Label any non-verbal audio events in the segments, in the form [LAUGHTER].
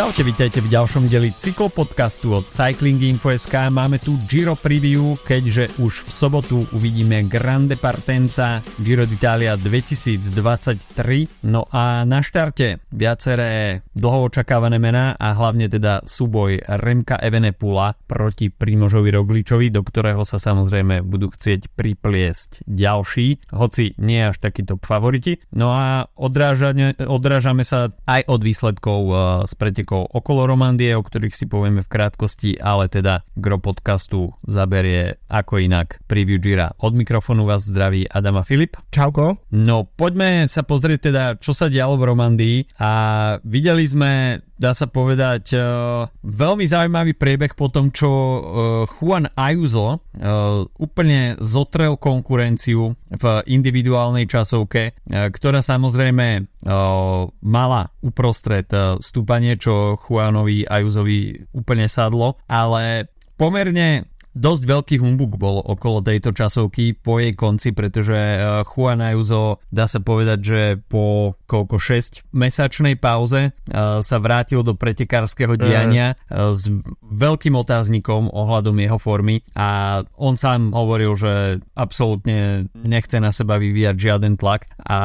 Čaute, vítajte v ďalšom deli cyklopodcastu od Cycling Info.sk. Máme tu Giro Preview, keďže už v sobotu uvidíme Grande Partenza Giro d'Italia 2023. No a na štarte viaceré dlho očakávané mená a hlavne teda súboj Remka Evenepula proti Primožovi Rogličovi, do ktorého sa samozrejme budú chcieť pripliesť ďalší, hoci nie až taký top favoriti. No a odrážame, sa aj od výsledkov uh, z pretekov okolo Romandie, o ktorých si povieme v krátkosti, ale teda gro podcastu zaberie ako inak preview Gira. Od mikrofónu vás zdraví Adama Filip. Čauko. No poďme sa pozrieť teda, čo sa dialo v Romandii a videli sme dá sa povedať, uh, veľmi zaujímavý priebeh po tom, čo uh, Juan Ayuso uh, úplne zotrel konkurenciu v individuálnej časovke, ktorá samozrejme mala uprostred stúpanie, čo Juanovi Ayusovi úplne sadlo, ale pomerne dosť veľký humbuk bol okolo tejto časovky po jej konci, pretože eh, Juan Ayuso dá sa povedať, že po koľko 6 mesačnej pauze eh, sa vrátil do pretekárskeho mhm. diania s veľkým otáznikom ohľadom jeho formy a on sám hovoril, že absolútne nechce na seba vyvíjať žiaden tlak a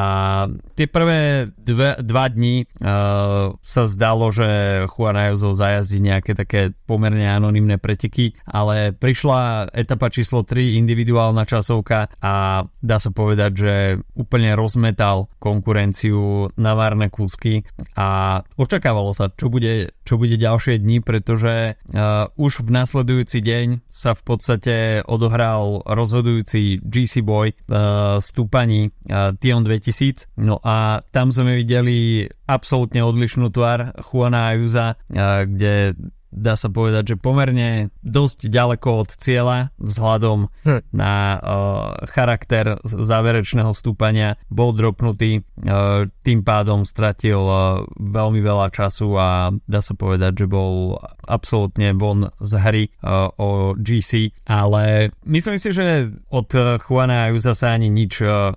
tie prvé dve, dva dní uh, sa zdalo, že Juan Ayuso zajazdí nejaké také pomerne anonimné preteky, ale pri prišla etapa číslo 3, individuálna časovka a dá sa povedať, že úplne rozmetal konkurenciu na várne kúsky a očakávalo sa, čo bude, čo bude ďalšie dni, pretože uh, už v nasledujúci deň sa v podstate odohral rozhodujúci GC Boy uh, stúpaní uh, Tion 2000 no a tam sme videli absolútne odlišnú tvár Juana Ayuza, uh, kde dá sa povedať, že pomerne dosť ďaleko od cieľa vzhľadom hm. na uh, charakter záverečného stúpania bol dropnutý, uh, tým pádom stratil uh, veľmi veľa času a dá sa povedať, že bol absolútne von z hry uh, o GC, ale myslím si, že od Juana Ajusa sa ani nič uh,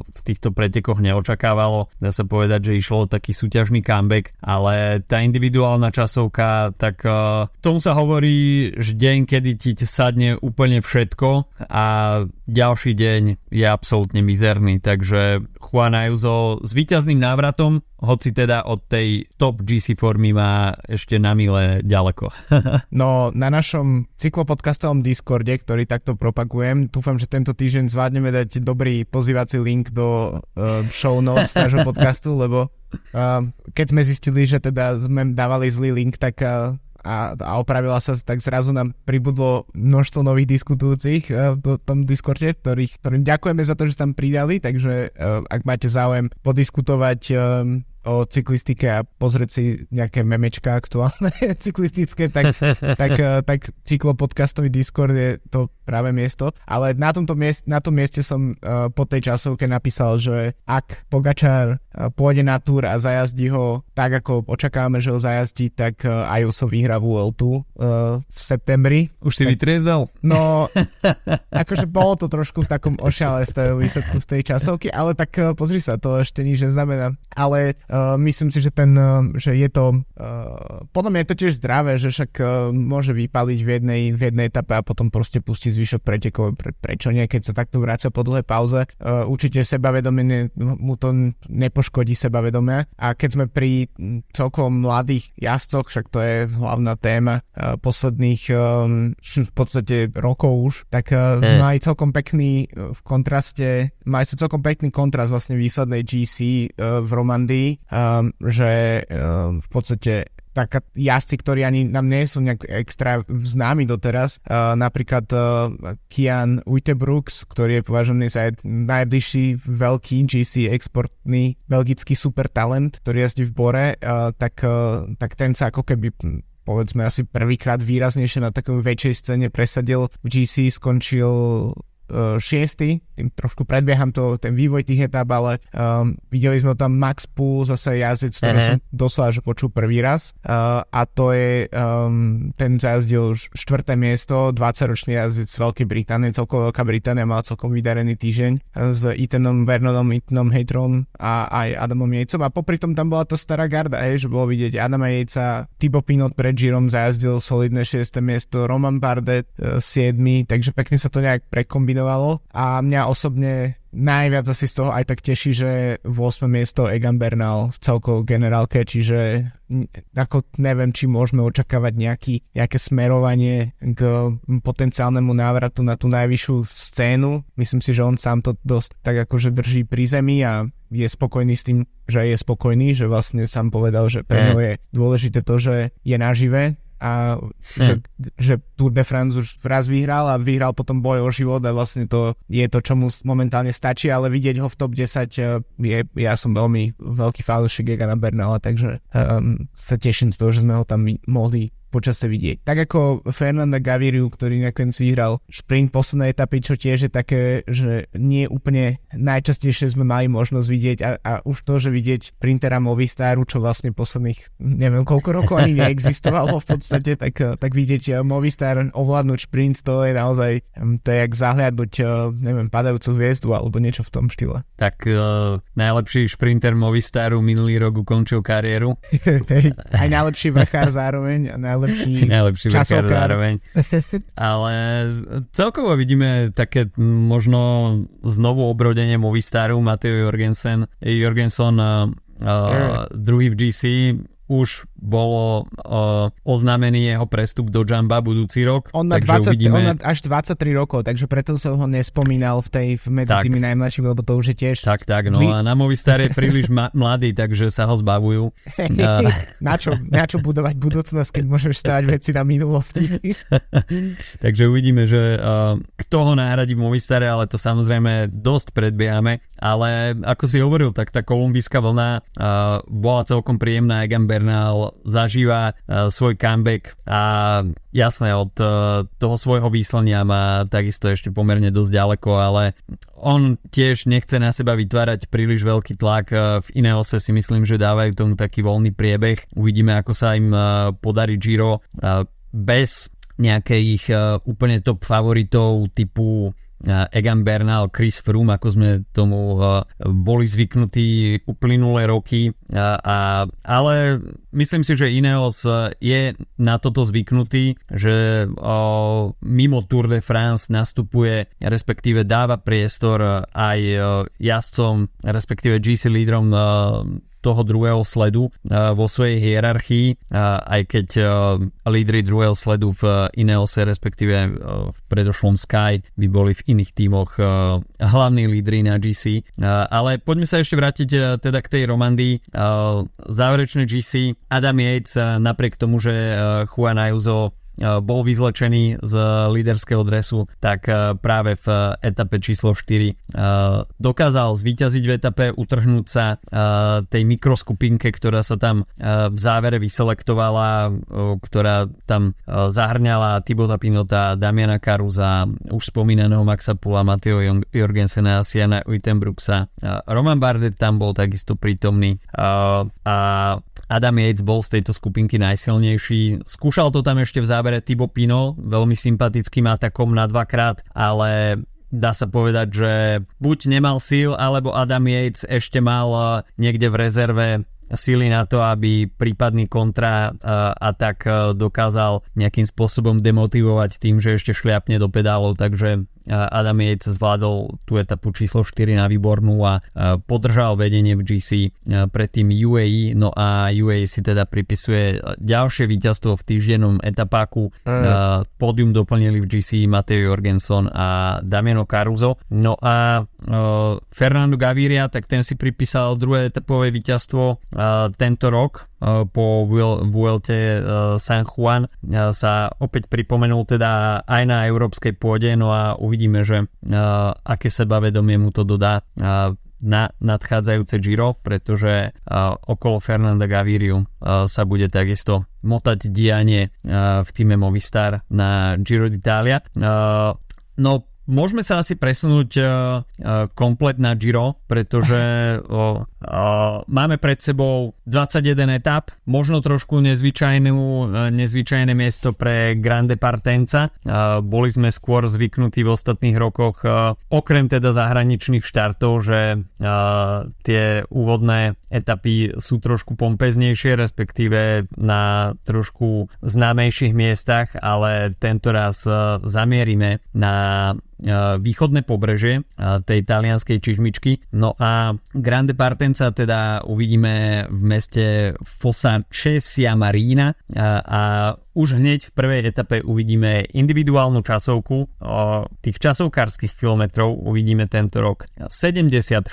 v týchto pretekoch neočakávalo. Dá sa povedať, že išlo taký súťažný comeback, ale tá individuálna časovka tak tomu sa hovorí, že deň, kedy ti sadne úplne všetko a ďalší deň je absolútne mizerný, takže Juan Ayuso s víťazným návratom, hoci teda od tej top GC formy má ešte na mile ďaleko. [LAUGHS] no na našom cyklopodcastovom Discorde, ktorý takto propagujem, dúfam, že tento týždeň zvládneme dať dobrý pozývací link do uh, show notes nášho podcastu, lebo uh, keď sme zistili, že teda sme dávali zlý link, tak uh, a, a opravila sa, tak zrazu nám pribudlo množstvo nových diskutujúcich uh, v tom Discorde, ktorých, ktorým ďakujeme za to, že tam pridali, takže uh, ak máte záujem podiskutovať um, o cyklistike a pozrieť si nejaké memečka aktuálne [LAUGHS] cyklistické, tak, [LAUGHS] tak, eh, tak cyklopodcastový Discord je to práve miesto. Ale na, tomto miest, na tom mieste som uh, po tej časovke napísal, že ak Pogačár uh, pôjde na túr a zajazdí ho tak, ako očakávame, že ho zajazdí, tak uh, Ayuso vyhrá Vueltu uh, v septembri. Už si tak, vytriezvel? No, [LAUGHS] akože bolo to trošku v takom ošale z toho výsledku z tej časovky, ale tak uh, pozri sa, to ešte nič neznamená. Ale Uh, myslím si, že, ten, uh, že je to... Uh, podľa mňa je to tiež zdravé, že však uh, môže vypaliť v jednej, v jednej etape a potom proste pustiť zvyšok pretekov. Pre, prečo nie, keď sa takto vráca po dlhej pauze. Uh, určite sebavedomie ne, mu to nepoškodí sebavedomie. A keď sme pri celkom mladých jazdcoch, však to je hlavná téma uh, posledných um, v podstate rokov už, tak uh, mm. má aj celkom pekný uh, v kontraste, má aj celkom pekný kontrast vlastne výslednej GC uh, v Romandii um, že um, v podstate tak jazdci, ktorí ani nám nie sú nejak extra známi doteraz. Uh, napríklad uh, Kian Uitebrooks, ktorý je považovaný za najbližší veľký GC exportný belgický super talent, ktorý jazdí v Bore, uh, tak, uh, tak ten sa ako keby povedzme asi prvýkrát výraznejšie na takom väčšej scéne presadil v GC, skončil šiestý, trošku predbieham to, ten vývoj tých etap, ale um, videli sme tam Max Pool, zase jazdec, ktorý uh-huh. som doslova že počul prvý raz uh, a to je um, ten zajazdil štvrté miesto, 20-ročný jazdec z Veľkej Británie, celkovo Veľká Británia mala celkom vydarený týždeň s Ethanom Vernonom, Ethanom Hatrom a aj Adamom Jejcom a popri tom tam bola tá stará garda, hej, že bolo vidieť Adama Jejca, Thibaut Pinot pred Girom zajazdil solidné 6. miesto, Roman Bardet 7. E, takže pekne sa to nejak prekombinovalo a mňa osobne najviac asi z toho aj tak teší, že 8. miesto Egan Bernal v celkovo generálke, čiže ako neviem, či môžeme očakávať nejaký, nejaké smerovanie k potenciálnemu návratu na tú najvyššiu scénu. Myslím si, že on sám to dosť tak akože drží pri zemi a je spokojný s tým, že je spokojný, že vlastne sám povedal, že pre ňo je dôležité to, že je nažive a hm. že, že Tour de France už raz vyhral a vyhral potom boj o život a vlastne to je to, čo mu momentálne stačí, ale vidieť ho v top 10 eh, je, ja som veľmi veľký fanúšik Egana Bernala, takže um, sa teším z toho, že sme ho tam mohli počase vidieť. Tak ako Fernanda Gaviriu, ktorý nakoniec vyhral šprint poslednej etapy, čo tiež je také, že nie úplne najčastejšie sme mali možnosť vidieť a, a už to, že vidieť printera Movistaru, čo vlastne posledných neviem koľko rokov ani neexistovalo v podstate, tak, tak vidieť Movistar ovládnuť šprint, to je naozaj, hm, to je jak zahliadnúť, eh, neviem, padajúcu hviezdu alebo niečo v tom štýle. Tak uh, najlepší šprinter Movistaru minulý rok ukončil kariéru. [LAUGHS] Aj najlepší vrchár zároveň a najlepší najlepší, [LAUGHS] najlepší časokár zároveň. [LAUGHS] Ale celkovo vidíme také možno znovu obrodenie Movistaru, Mateo Jorgensen, Jorgenson uh, uh, druhý v GC už bolo uh, oznámený jeho prestup do Jamba budúci rok. On má, 20, uvidíme... on má až 23 rokov, takže preto som ho nespomínal v tej medzi tak. tými najmladšími, lebo to už je tiež... Tak, tak, no a na Movistar je príliš ma- [LAUGHS] mladý, takže sa ho zbavujú. na, čo, na čo budovať budúcnosť, keď môžeš stavať veci na minulosti? [LAUGHS] takže uvidíme, že uh, kto ho nahradí v Movistare, ale to samozrejme dosť predbiehame, ale ako si hovoril, tak tá kolumbijská vlna uh, bola celkom príjemná, Egan Bernal zažíva uh, svoj comeback a jasné, od uh, toho svojho výslania má takisto ešte pomerne dosť ďaleko, ale on tiež nechce na seba vytvárať príliš veľký tlak. Uh, v Ineose si myslím, že dávajú tomu taký voľný priebeh. Uvidíme, ako sa im podarí Giro bez nejakých úplne top favoritov typu Egan Bernal, Chris Froome, ako sme tomu boli zvyknutí uplynulé roky. A, ale myslím si, že Ineos je na toto zvyknutý, že mimo Tour de France nastupuje, respektíve dáva priestor aj jazdcom, respektíve GC lídrom toho druhého sledu vo svojej hierarchii, aj keď lídry druhého sledu v Ineose, respektíve v predošlom Sky by boli v iných tímoch hlavní lídry na GC. Ale poďme sa ešte vrátiť teda k tej Romandii. Záverečné GC Adam Yates napriek tomu, že Juan Ayuso Eh, bol vyzlečený z líderského dresu, tak eh, práve v etape číslo 4 eh, dokázal zvíťaziť v etape, utrhnúť sa tej mikroskupinke, ktorá sa tam v závere vyselektovala, ktorá tam zahrňala Tibota Pinota, Damiana Karuza, už spomínaného Maxa Pula, Mateo Jorgensena, Siana Uitenbruxa. Roman Bardet tam bol takisto prítomný a Adam Yates bol z tejto skupinky najsilnejší. Skúšal to tam ešte v závere Thibaut Pino, veľmi sympatickým atakom na dvakrát, ale dá sa povedať, že buď nemal síl, alebo Adam Yates ešte mal eh, niekde v rezerve síly na to, aby prípadný kontra a tak eh, dokázal nejakým spôsobom demotivovať tým, že ešte šliapne do pedálov, takže Adam Yates zvládol tú etapu číslo 4 na výbornú a podržal vedenie v GC predtým UAE, no a UAE si teda pripisuje ďalšie víťazstvo v týždennom etapáku. Mm. Pódium doplnili v GC Mateo Jorgenson a Damiano Caruso. No a Fernando Gaviria, tak ten si pripísal druhé etapové víťazstvo tento rok po Vuelte San Juan sa opäť pripomenul teda aj na európskej pôde, no a uvidíme, že aké sebavedomie mu to dodá na nadchádzajúce Giro, pretože okolo Fernanda Gaviriu sa bude takisto motať dianie v týme Movistar na Giro d'Italia. No môžeme sa asi presunúť uh, uh, komplet na Giro, pretože [LAUGHS] máme pred sebou 21 etap, možno trošku nezvyčajnú, uh, nezvyčajné miesto pre Grande Partenza. Boli sme skôr zvyknutí v ostatných rokoch, okrem teda zahraničných štartov, že tie úvodné etapy sú trošku pompeznejšie, respektíve na trošku známejších miestach, ale tento raz zamierime na východné pobreže tej talianskej čižmičky. No a Grande Partenza teda uvidíme v meste Fossa Cesia Marina a už hneď v prvej etape uvidíme individuálnu časovku. Tých časovkárskych kilometrov uvidíme tento rok 74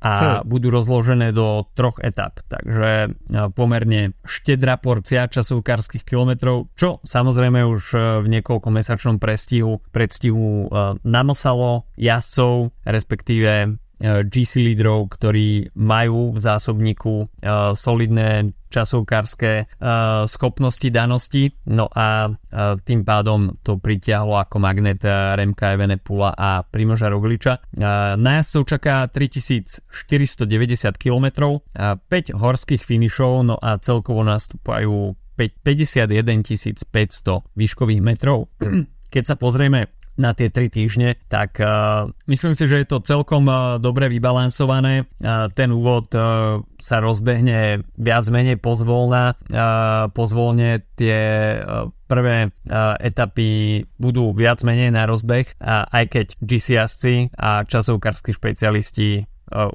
a hm. budú rozložené do troch etap. Takže pomerne štedrá porcia časovkárskych kilometrov, čo samozrejme už e, v niekoľko mesačnom prestihu, predstihu e, namlsalo jazdcov, respektíve GC lídrov, ktorí majú v zásobníku uh, solidné časovkárske uh, schopnosti, danosti. No a tým pádom to pritiahlo ako magnet Remka Evenepula a Primoža Rogliča. Na jazdcov čaká 3490 km, uh, 5 horských finišov, no a celkovo nastúpajú 51 500 výškových metrov. Keď sa pozrieme na tie 3 týždne, tak uh, myslím si, že je to celkom uh, dobre vybalansované. Uh, ten úvod uh, sa rozbehne viac menej pozvolna, uh, pozvolne tie uh, prvé uh, etapy budú viac menej na rozbeh, uh, aj keď GCSC a časovkársky špecialisti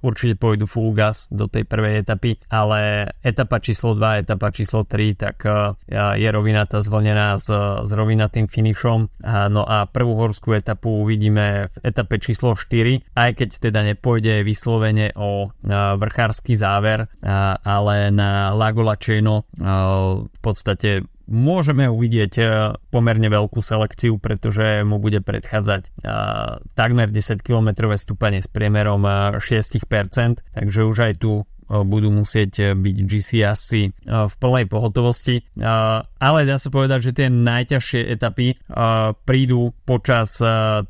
určite pôjdu full gas do tej prvej etapy, ale etapa číslo 2, etapa číslo 3, tak eh, je rovinatá zvlnená s, s rovinatým finišom. No a prvú horskú etapu uvidíme v etape číslo 4, aj keď teda nepôjde vyslovene o eh, vrchársky záver, ale na Lago Laceno v podstate môžeme uvidieť e, pomerne veľkú selekciu, pretože mu bude predchádzať e, takmer 10 km stúpanie s priemerom 6%, e, takže už aj tu budú musieť byť GC jazdci v plnej pohotovosti. Ale dá sa povedať, že tie najťažšie etapy prídu počas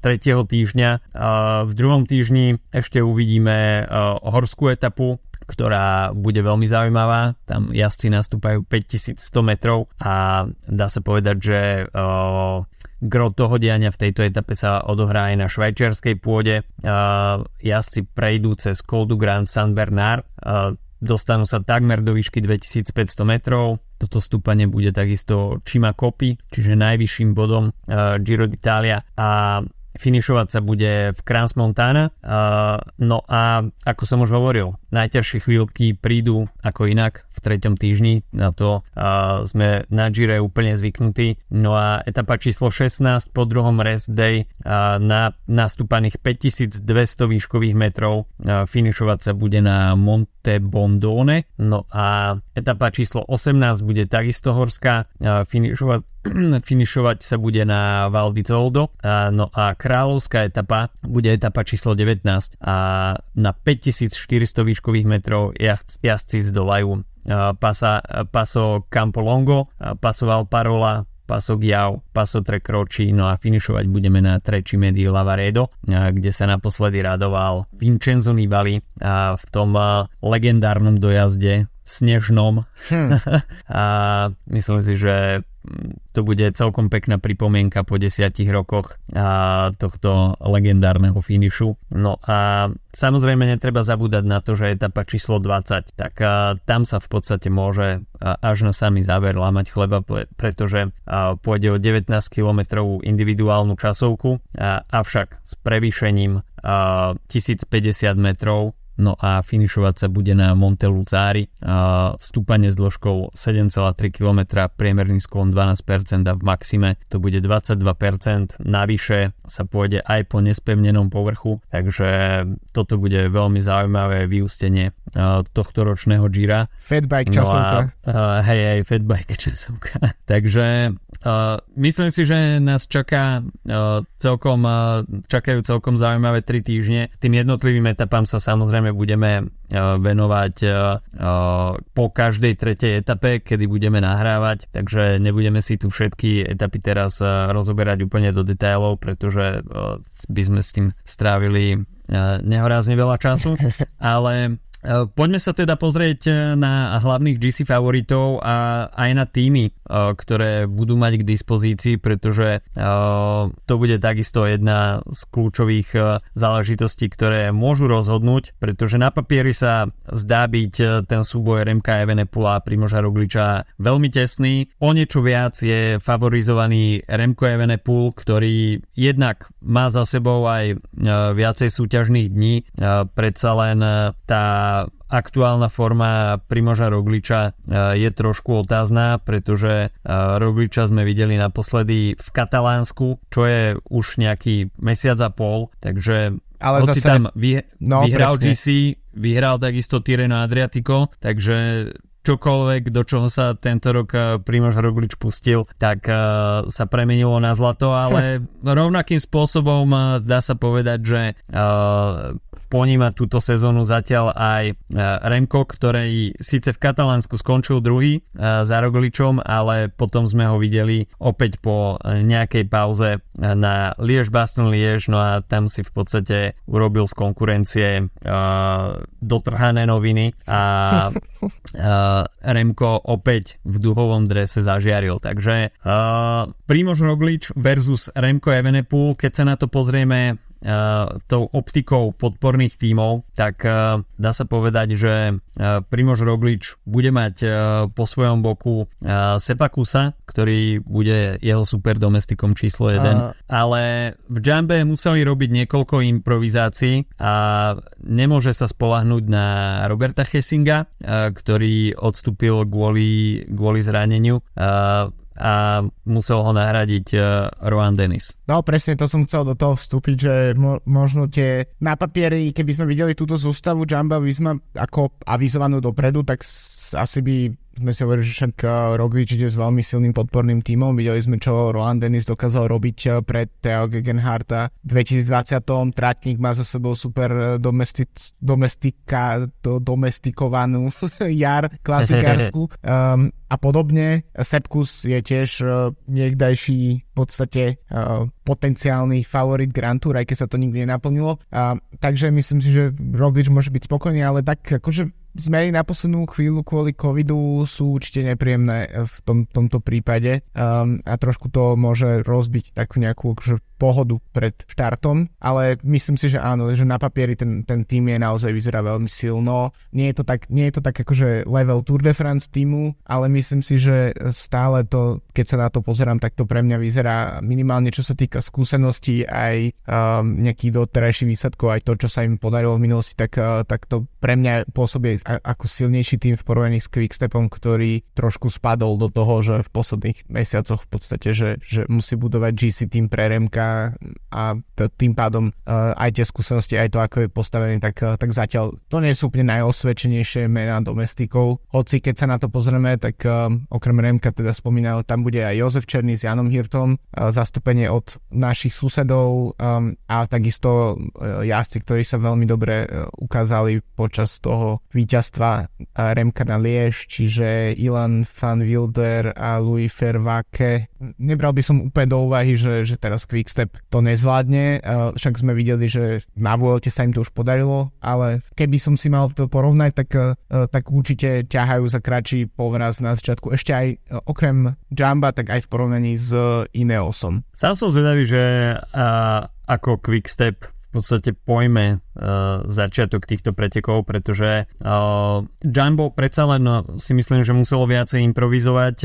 tretieho týždňa. V druhom týždni ešte uvidíme horskú etapu, ktorá bude veľmi zaujímavá. Tam jazdci nastúpajú 5100 metrov a dá sa povedať, že uh, gro toho diania v tejto etape sa odohrá aj na švajčiarskej pôde. Uh, jazdci prejdú cez Col du Grand San Bernard, uh, dostanú sa takmer do výšky 2500 metrov. Toto stúpanie bude takisto Cima Copy, čiže najvyšším bodom uh, Giro d'Italia a finišovať sa bude v Crans Montana. Uh, no a ako som už hovoril, najťažšie chvíľky prídu ako inak v treťom týždni. Na to uh, sme na Gire úplne zvyknutí. No a etapa číslo 16 po druhom rest day uh, na nastúpaných 5200 výškových metrov uh, finišovať sa bude na Monte Bondone. No a etapa číslo 18 bude takisto horská. Uh, finišovať [CLEARS THROAT] finišovať sa bude na Val Zoldo. No a kráľovská etapa bude etapa číslo 19 a na 5400 výškových metrov jazdci zdolajú pasa, Paso Campolongo, Paso Valparola, Paso Giao, Paso Tre Croci, no a finišovať budeme na Treči Medi Lavaredo, kde sa naposledy radoval Vincenzo Nibali v tom legendárnom dojazde snežnom. Hm. [LAUGHS] a myslím si, že to bude celkom pekná pripomienka po desiatich rokoch a, tohto legendárneho finišu. No a samozrejme netreba zabúdať na to, že etapa číslo 20, tak tam sa v podstate môže až na samý záver lámať chleba, pretože pôjde o 19 km individuálnu časovku, a, avšak s prevýšením a, 1050 metrov no a finišovať sa bude na Monte Luzári, stúpanie s dĺžkou 7,3 km, priemerný sklon 12% a v maxime to bude 22%, navyše sa pôjde aj po nespevnenom povrchu, takže toto bude veľmi zaujímavé vyústenie tohto ročného Gira. Fatbike časovka. No a, hej, hej, fatbike [LAUGHS] časovka. takže Uh, myslím si, že nás čaká uh, celkom, uh, čakajú celkom zaujímavé 3 týždne. Tým jednotlivým etapám sa samozrejme samozrejme budeme venovať po každej tretej etape, kedy budeme nahrávať, takže nebudeme si tu všetky etapy teraz rozoberať úplne do detailov, pretože by sme s tým strávili nehorázne veľa času, [LAUGHS] ale poďme sa teda pozrieť eh, na hlavných GC favoritov a aj na týmy, eh, ktoré budú mať k dispozícii, pretože to bude takisto jedna z kľúčových záležitostí, ktoré môžu rozhodnúť, pretože na papieri sa zdá byť ten súboj RMK Evenepula a Primoža Rogliča veľmi tesný. O niečo viac je favorizovaný Remko Evenepul, ktorý jednak má za sebou aj viacej súťažných dní. Predsa len tá aktuálna forma Primoža Rogliča e, je trošku otázna, pretože e, Rogliča sme videli naposledy v Katalánsku, čo je už nejaký mesiac a pol, takže ale hoci zase... tam vy, no, vyhral presne. GC, vyhral takisto Tireno Adriatico, takže čokoľvek, do čoho sa tento rok e, Primož Roglič pustil, tak sa premenilo na zlato, ale [LAUGHS] rovnakým spôsobom dá sa povedať, že poníma túto sezónu zatiaľ aj e, Remko, ktorý síce v Katalánsku skončil druhý e, za Rogličom, ale potom sme ho videli opäť po e, nejakej pauze na Liež Baston Liež, no a tam si v podstate urobil z konkurencie dotrhané noviny a Remko opäť v duhovom drese zažiaril. Takže Primož Roglič versus Remko Evenepoel, keď sa na to pozrieme tou optikou podporných tímov, tak uh, dá sa povedať, že uh, Primož Roglič bude mať po svojom boku Sepakusa, ktorý bude jeho super domestikom číslo 1, uh. ale v Jambe museli robiť niekoľko improvizácií a nemôže sa spolahnúť na Roberta Hessinga, ktorý odstúpil kvôli, kvôli zraneniu a musel ho nahradiť uh, Rohan Dennis. No presne, to som chcel do toho vstúpiť, že mo- možno tie na papieri, keby sme videli túto sústavu Jamba Visma ako avizovanú dopredu, tak s- asi by sme si hovorili, že však eh, Roglič ide s veľmi silným podporným tímom. Videli sme, čo Roland Dennis dokázal robiť eh, pred Theo Gegenharta v 2020. Tratník má za sebou super eh, domestic, domestika, do, domestikovanú [LAUGHS] jar klasikársku um, [LAUGHS] a podobne. Sepkus je tiež uh, niekdajší v podstate uh, potenciálny favorit Grand Tour, aj keď sa to nikdy nenaplnilo. Uh, takže myslím si, že Roglič môže byť spokojný, ale tak akože zmeny na poslednú chvíľu kvôli covidu sú určite nepríjemné v tom, tomto prípade. Um, a trošku to môže rozbiť takú nejakú akože, pohodu pred štartom, ale myslím si, že áno, že na papieri ten, ten tým je naozaj vyzerá veľmi silno. Nie je to tak, nie je to tak akože level Tour de France týmu, ale myslím si, že stále to, keď sa na to pozerám, tak to pre mňa vyzerá minimálne čo sa týka skúseností aj um, nejakých doterajších výsledkov, aj to, čo sa im podarilo v minulosti, tak, uh, tak to pre mňa pôsobí ako silnejší tým v porovnaní s Quickstepom, ktorý trošku spadol do toho, že v posledných mesiacoch v podstate, že, že musí budovať GC tým pre Remka a t- tým pádom uh, aj tie skúsenosti, aj to, ako je postavený, tak, uh, tak zatiaľ to nie sú úplne najosvedčenejšie mená domestikov. Hoci keď sa na to pozrieme, tak uh, okrem Remka teda spomínal, tam bude aj Jozef Černý s Janom Hirtom, zastúpenie od našich susedov a takisto jazdci, ktorí sa veľmi dobre ukázali počas toho víťazstva Remka na Liež, čiže Ilan van Wilder a Louis Fervake. Nebral by som úplne do úvahy, že, že teraz Quickstep to nezvládne, však sme videli, že na Vuelte sa im to už podarilo, ale keby som si mal to porovnať, tak, tak určite ťahajú za kratší povraz na začiatku. Ešte aj okrem Jamba, tak aj v porovnaní s Ineosom. Sám som zvedavý, že uh, ako Quickstep podstate pojme uh, začiatok týchto pretekov, pretože uh, Jumbo predsa len no, si myslím, že muselo viacej improvizovať.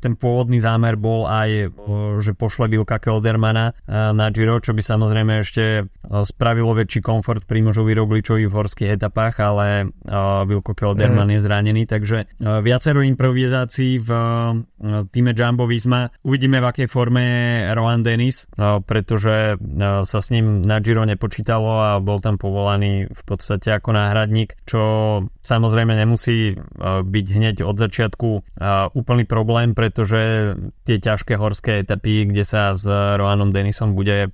Ten pôvodný zámer bol aj, že pošle Vilka Keldermana na Giro, čo by samozrejme ešte spravilo väčší komfort Primožovi Rogličovi v horských etapách, ale Vilko Kelderman mm. je zranený, takže viacero improvizácií v týme Jumbo Visma. Uvidíme v akej forme je Rohan Dennis, pretože sa s ním na Giro ne nepočítalo a bol tam povolaný v podstate ako náhradník, čo samozrejme nemusí byť hneď od začiatku úplný problém, pretože tie ťažké horské etapy, kde sa s Roanom Denisom bude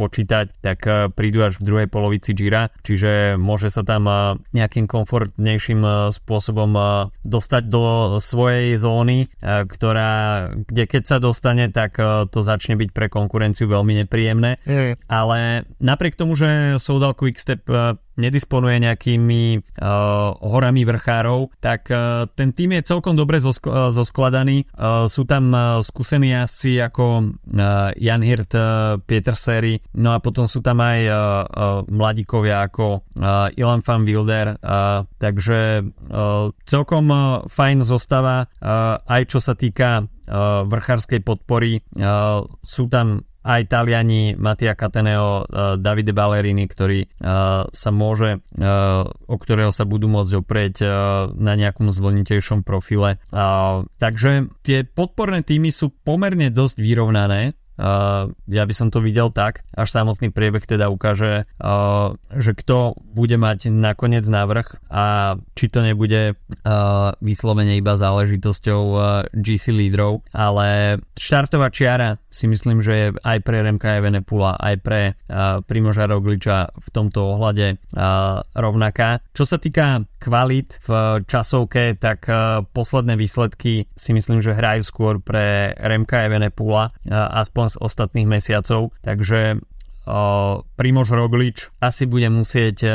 počítať, tak prídu až v druhej polovici Gira, čiže môže sa tam nejakým komfortnejším spôsobom dostať do svojej zóny, ktorá, kde keď sa dostane, tak to začne byť pre konkurenciu veľmi nepríjemné. Je. Ale napriek tomu, že Soudal Quickstep nedisponuje nejakými uh, horami vrchárov, tak uh, ten tým je celkom dobre zosk- zoskladaný. Uh, sú tam uh, skúsení jazdci ako uh, Jan Hirt, uh, Peter Seri, no a potom sú tam aj uh, uh, mladíkovia ako uh, Ilan van Wilder, uh, takže uh, celkom uh, fajn zostava, uh, aj čo sa týka uh, vrchárskej podpory. Uh, sú tam aj Taliani Mattia Cateneo, uh, Davide Ballerini, ktorý uh, sa môže, uh, o ktorého sa budú môcť oprieť na nejakom zvolnitejšom profile. Takže tie podporné týmy sú pomerne dosť vyrovnané ja by som to videl tak, až samotný priebeh teda ukáže, že kto bude mať nakoniec návrh a či to nebude vyslovene iba záležitosťou GC lídrov, ale štartová čiara si myslím, že je aj pre Remka Evenepula, aj pre Primoža Rogliča v tomto ohľade rovnaká. Čo sa týka kvalit v časovke, tak uh, posledné výsledky si myslím, že hrajú skôr pre Remka Evenepula, uh, aspoň z ostatných mesiacov, takže uh, Primož Roglič asi bude musieť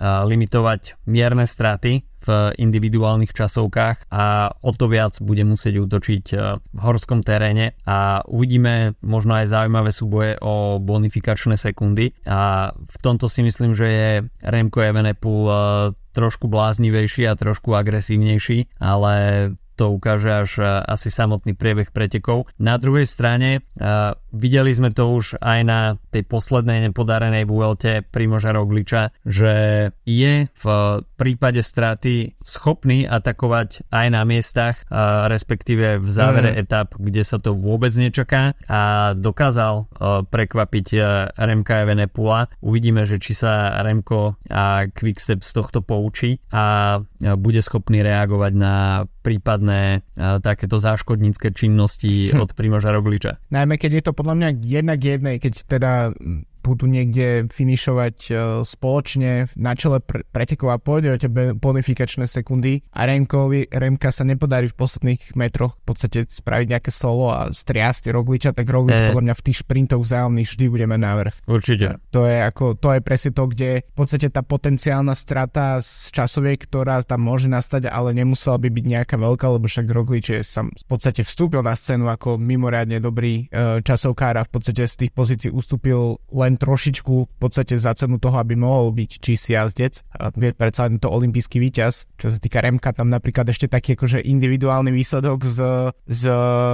limitovať mierne straty v individuálnych časovkách a o to viac bude musieť útočiť v horskom teréne. A uvidíme možno aj zaujímavé súboje o bonifikačné sekundy. A v tomto si myslím, že je Remko Evenepoel trošku bláznivejší a trošku agresívnejší, ale to ukáže až e, asi samotný priebeh pretekov. Na druhej strane uh, videli sme to už aj na tej poslednej nepodarenej Vuelte Primoža Rogliča, že je v prípade straty schopný atakovať aj na miestach, uh, respektíve v závere mm. etap, kde sa to vôbec nečaká a dokázal prekvapiť Remka Evenepula. Uvidíme, že či sa Remko a Quickstep z tohto poučí a bude schopný reagovať na prípadné uh, takéto záškodnícke činnosti [LAUGHS] od Primoža Rogliča. Najmä keď je to podľa mňa jednak jednej, keď teda budú niekde finišovať uh, spoločne na čele pre- pretekov a pôjde o tebe bonifikačné sekundy a Remkovi, Remka sa nepodarí v posledných metroch v podstate spraviť nejaké solo a striasť Rogliča, tak Roglič e. podľa mňa v tých šprintoch vzájomných vždy budeme návrh. Určite. To je, ako, to je presne to, kde v podstate tá potenciálna strata z časoviek, ktorá tam môže nastať, ale nemusela by byť nejaká veľká, lebo však Roglič je sam v podstate vstúpil na scénu ako mimoriadne dobrý uh, časovkár a v podstate z tých pozícií ustúpil len trošičku v podstate za cenu toho, aby mohol byť čísi jazdec. Je predsa len to olimpijský víťaz. Čo sa týka Remka, tam napríklad ešte taký akože individuálny výsledok z, z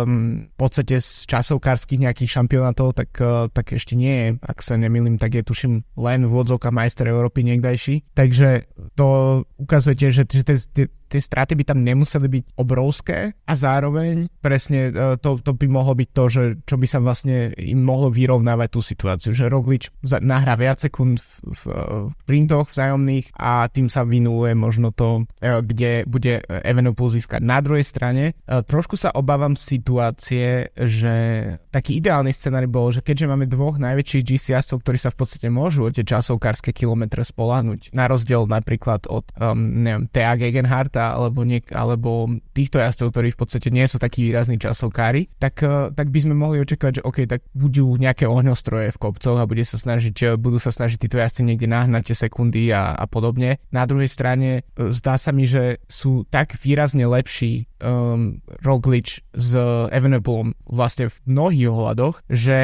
v podstate z časovkárskych nejakých šampionátov, tak, e, tak ešte nie je. Ak sa nemýlim, tak je tuším len v úvodzovka majster Európy niekdajší. Takže to ukazuje tiež, že, že tie, tie straty by tam nemuseli byť obrovské a zároveň presne e, to, to by mohlo byť to, že čo by sa vlastne im mohlo vyrovnávať tú situáciu, že Roglič nahrá viac sekúnd v, v, v printoch vzájomných a tým sa vynuluje možno to, e, kde bude Evenepoel získať. Na druhej strane e, trošku sa obávam situácie, že taký ideálny scenár bol, že keďže máme dvoch najväčších GC ktorí sa v podstate môžu tie časovkárske kilometre spoláhnuť, na rozdiel napríklad od um, neviem, Thea Gegenharta Marta alebo, niek- alebo týchto jazdcov, ktorí v podstate nie sú takí výrazní časovkári, tak, eh, tak by sme mohli očakávať, že OK, tak budú nejaké ohňostroje v kopcoch a bude sa snažiť, eh, budú sa snažiť títo jazdci niekde nahnať tie sekundy a, a podobne. Na druhej strane eh, zdá sa mi, že sú tak výrazne lepší um, Roglič s Evenepoelom vlastne v mnohých ohľadoch, že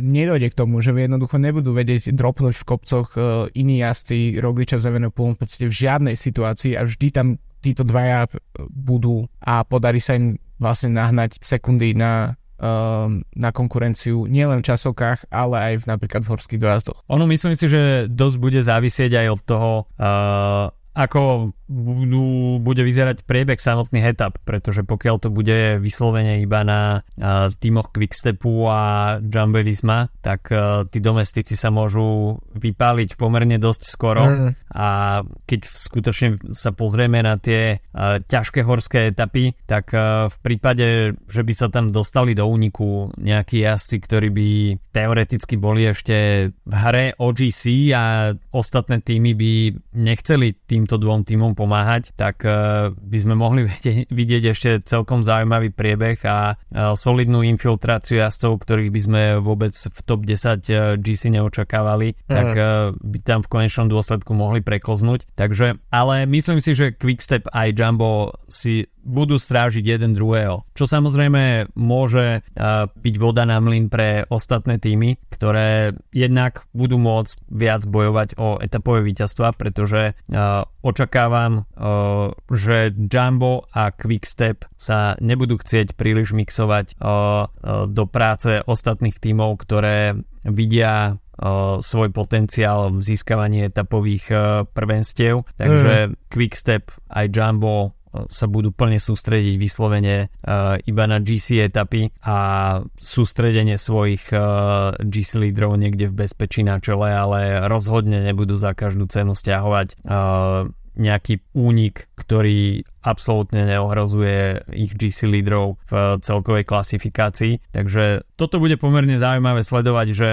nedojde k tomu, že jednoducho nebudú vedieť dropnúť v kopcoch uh, iní jazdci Rogliča s Evenepoelom v podstate v žiadnej situácii a vždy tam títo dvaja budú a podarí sa im vlastne nahnať sekundy na um, na konkurenciu nielen v časovkách, ale aj v, napríklad v horských dojazdoch. Ono myslím si, že dosť bude závisieť aj od toho, uh, ako budú, bude vyzerať priebeh samotných etap, pretože pokiaľ to bude vyslovene iba na uh, týmoch Quickstepu a Jumbo Visma, tak uh, tí domestici sa môžu vypáliť pomerne dosť skoro mm. a keď skutočne sa pozrieme na tie uh, ťažké horské etapy, tak uh, v prípade, že by sa tam dostali do úniku nejakí jazdci, ktorí by teoreticky boli ešte v hre OGC a ostatné týmy by nechceli týmto dvom týmom pomáhať, tak uh, by sme mohli [LAUGHS] vidieť ešte celkom zaujímavý priebeh a uh, solidnú infiltráciu jazdcov, ktorých by sme vôbec v top 10 uh, GC neočakávali, mm. tak by tam v konečnom dôsledku mohli preklznúť. Takže, ale myslím si, že Quickstep aj Jumbo si budú strážiť jeden druhého. Čo samozrejme môže byť voda na mlyn pre ostatné týmy, ktoré jednak budú môcť viac bojovať o etapové víťazstva, pretože očakávam, že Jumbo a Quickstep sa nebudú chcieť príliš mixovať do práce ostatných tímov, ktoré vidia svoj potenciál v získavaní etapových prvenstiev. Takže mm. Quickstep aj Jumbo sa budú plne sústrediť vyslovene uh, iba na GC etapy a sústredenie svojich uh, GC lídrov niekde v bezpečí na čele, ale rozhodne nebudú za každú cenu stiahovať uh, nejaký únik, ktorý absolútne neohrozuje ich GC lídrov v celkovej klasifikácii. Takže toto bude pomerne zaujímavé sledovať, že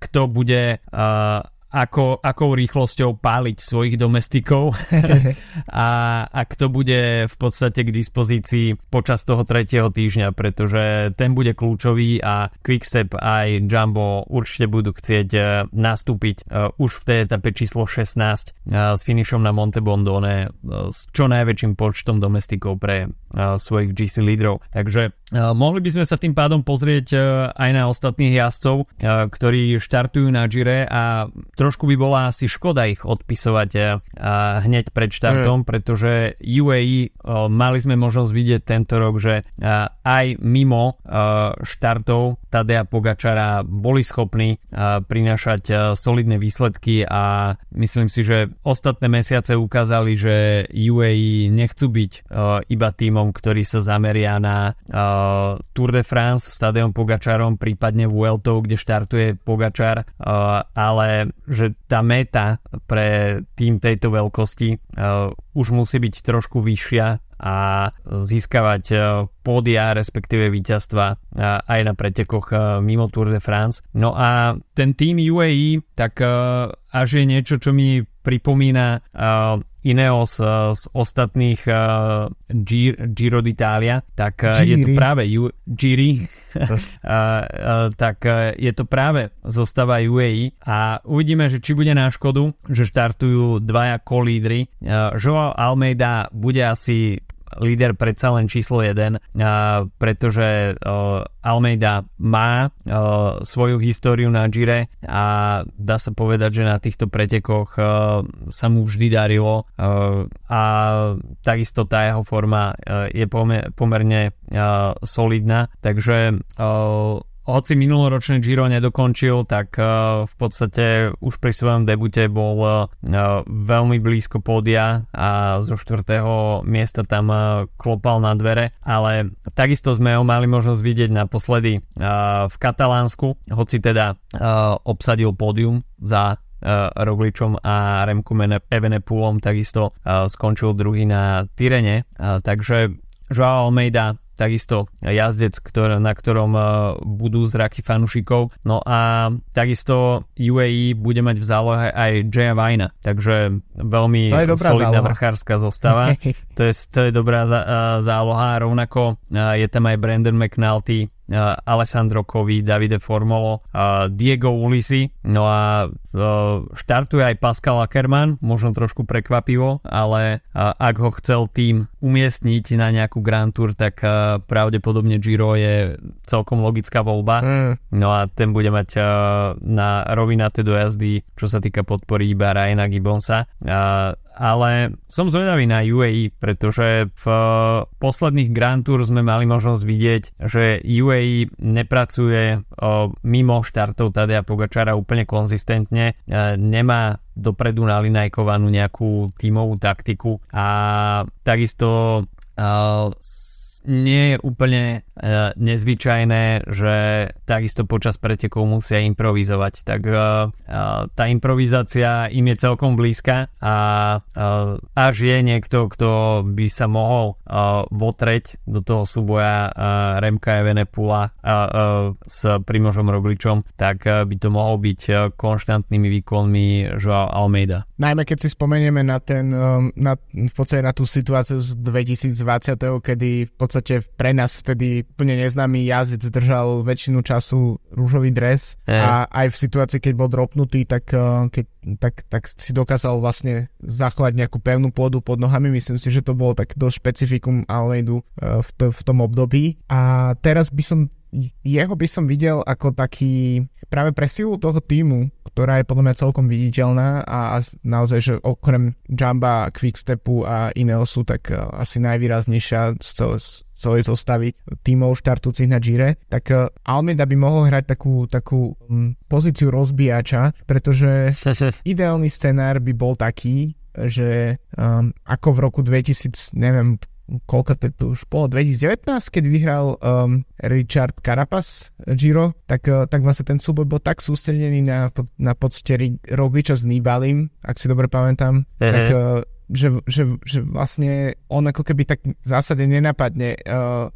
kto bude uh, ako, akou rýchlosťou páliť svojich domestikov [LAUGHS] a, a kto bude v podstate k dispozícii počas toho tretieho týždňa, pretože ten bude kľúčový a Quickstep aj Jumbo určite budú chcieť uh, nastúpiť uh, už v tej etape číslo 16 uh, s finišom na Monte Bondone s čo najväčším počtom domestikov pre svojich GC lídrov. Takže mohli by sme sa tým pádom pozrieť aj na ostatných jazdcov, ktorí štartujú na Gire a trošku by bola asi škoda ich odpisovať a hneď pred štartom, pretože UAE eh, mali sme možnosť vidieť tento rok, že eh, aj mimo štartov Tadea Pogačara boli schopní prinášať solidné výsledky a myslím si, že ostatné mesiace ukázali, že UAE nechcú byť iba týmom, ktorý sa zameria na Tour de France s Tadeom Pogačarom, prípadne Vueltou, kde štartuje Pogačar, ale že tá meta pre tým tejto veľkosti uh, už musí byť trošku vyššia a získavať uh, pódia, respektíve víťazstva uh, aj na pretekoch mimo Tour de France. No a ten tým UAE, tak až je niečo, čo mi pripomína Ineos uh, z ostatných Gir, Giro d'Italia, tak uh, je to práve U, Giri, uh, tak [LAUGHS] je to práve zostava UAE a uvidíme, že či bude na škodu, že štartujú dvaja kolídry. Joao Almeida bude asi líder predsa len číslo 1, pretože Almeida má svoju históriu na Gire a dá sa povedať, že na týchto pretekoch sa mu vždy darilo a takisto tá jeho forma je pomerne solidná, takže hoci minuloročný Giro nedokončil, tak uh, v podstate už pri svojom debute bol uh, veľmi blízko pódia a zo štvrtého miesta tam uh, klopal na dvere, ale takisto sme ho mali možnosť vidieť naposledy v Katalánsku, hoci teda obsadil pódium za Rogličom a Remku Evenepulom takisto skončil druhý na Tyrene, takže Joao Almeida takisto jazdec, ktor- na ktorom uh, budú zraky fanúšikov. No a takisto UAE bude mať v zálohe aj Jaya Vajna, takže veľmi solidná záloha. vrchárska zostava. [LAUGHS] to, je, to je dobrá uh, záloha. Rovnako uh, je tam aj Brandon McNulty, Alessandro Covi, Davide Formolo, uh, Diego Ulisi, no a uh, štartuje aj Pascal Ackermann, možno trošku prekvapivo, ale uh, ak ho chcel tým umiestniť na nejakú Grand Tour, tak uh, pravdepodobne Giro je celkom logická voľba. Mm. No a ten bude mať na rovinaté dojazdy, čo sa týka podpory iba Ryana Gibbonsa. Ale som zvedavý na UAE, pretože v posledných Grand Tour sme mali možnosť vidieť, že UAE nepracuje mimo štartov Tadea Pogačara úplne konzistentne, nemá dopredu nalinajkovanú nejakú tímovú taktiku a takisto nie je úplne uh, nezvyčajné, že takisto počas pretekov musia improvizovať. Tak uh, tá improvizácia im je celkom blízka a uh, až je niekto, kto by sa mohol uh, votreť do toho súboja uh, Remka Evenepula uh, uh, s Primožom Rogličom, tak uh, by to mohol byť uh, konštantnými výkonmi Joao Almeida. Najmä keď si spomenieme na ten, na, v podstate na tú situáciu z 2020, kedy v podstate pre nás vtedy úplne neznámy jazdec držal väčšinu času rúžový dres e. a aj v situácii, keď bol dropnutý, tak, uh, keď, tak, tak si dokázal vlastne zachovať nejakú pevnú pôdu pod nohami. Myslím si, že to bolo tak dosť špecifikum Almeidu uh, v, to, v tom období. A teraz by som jeho by som videl ako taký práve pre silu toho týmu, ktorá je podľa mňa celkom viditeľná a naozaj, že okrem Jamba, Quickstepu a Ineosu, tak uh, asi najvýraznejšia z, z celej zostavy tímov štartúcich na Gire, tak uh, Almeida by mohol hrať takú, takú um, pozíciu rozbíjača, pretože [LAUGHS] ideálny scenár by bol taký, že um, ako v roku 2000, neviem, koľko to už bolo, 2019, keď vyhral um, Richard Carapaz Giro, tak, uh, tak vlastne ten súboj bol tak sústredený na, na podstate Rogliča s Nibalim, ak si dobre pamätám, uh-huh. tak uh, že, že, že vlastne on ako keby tak v zásade nenapadne uh,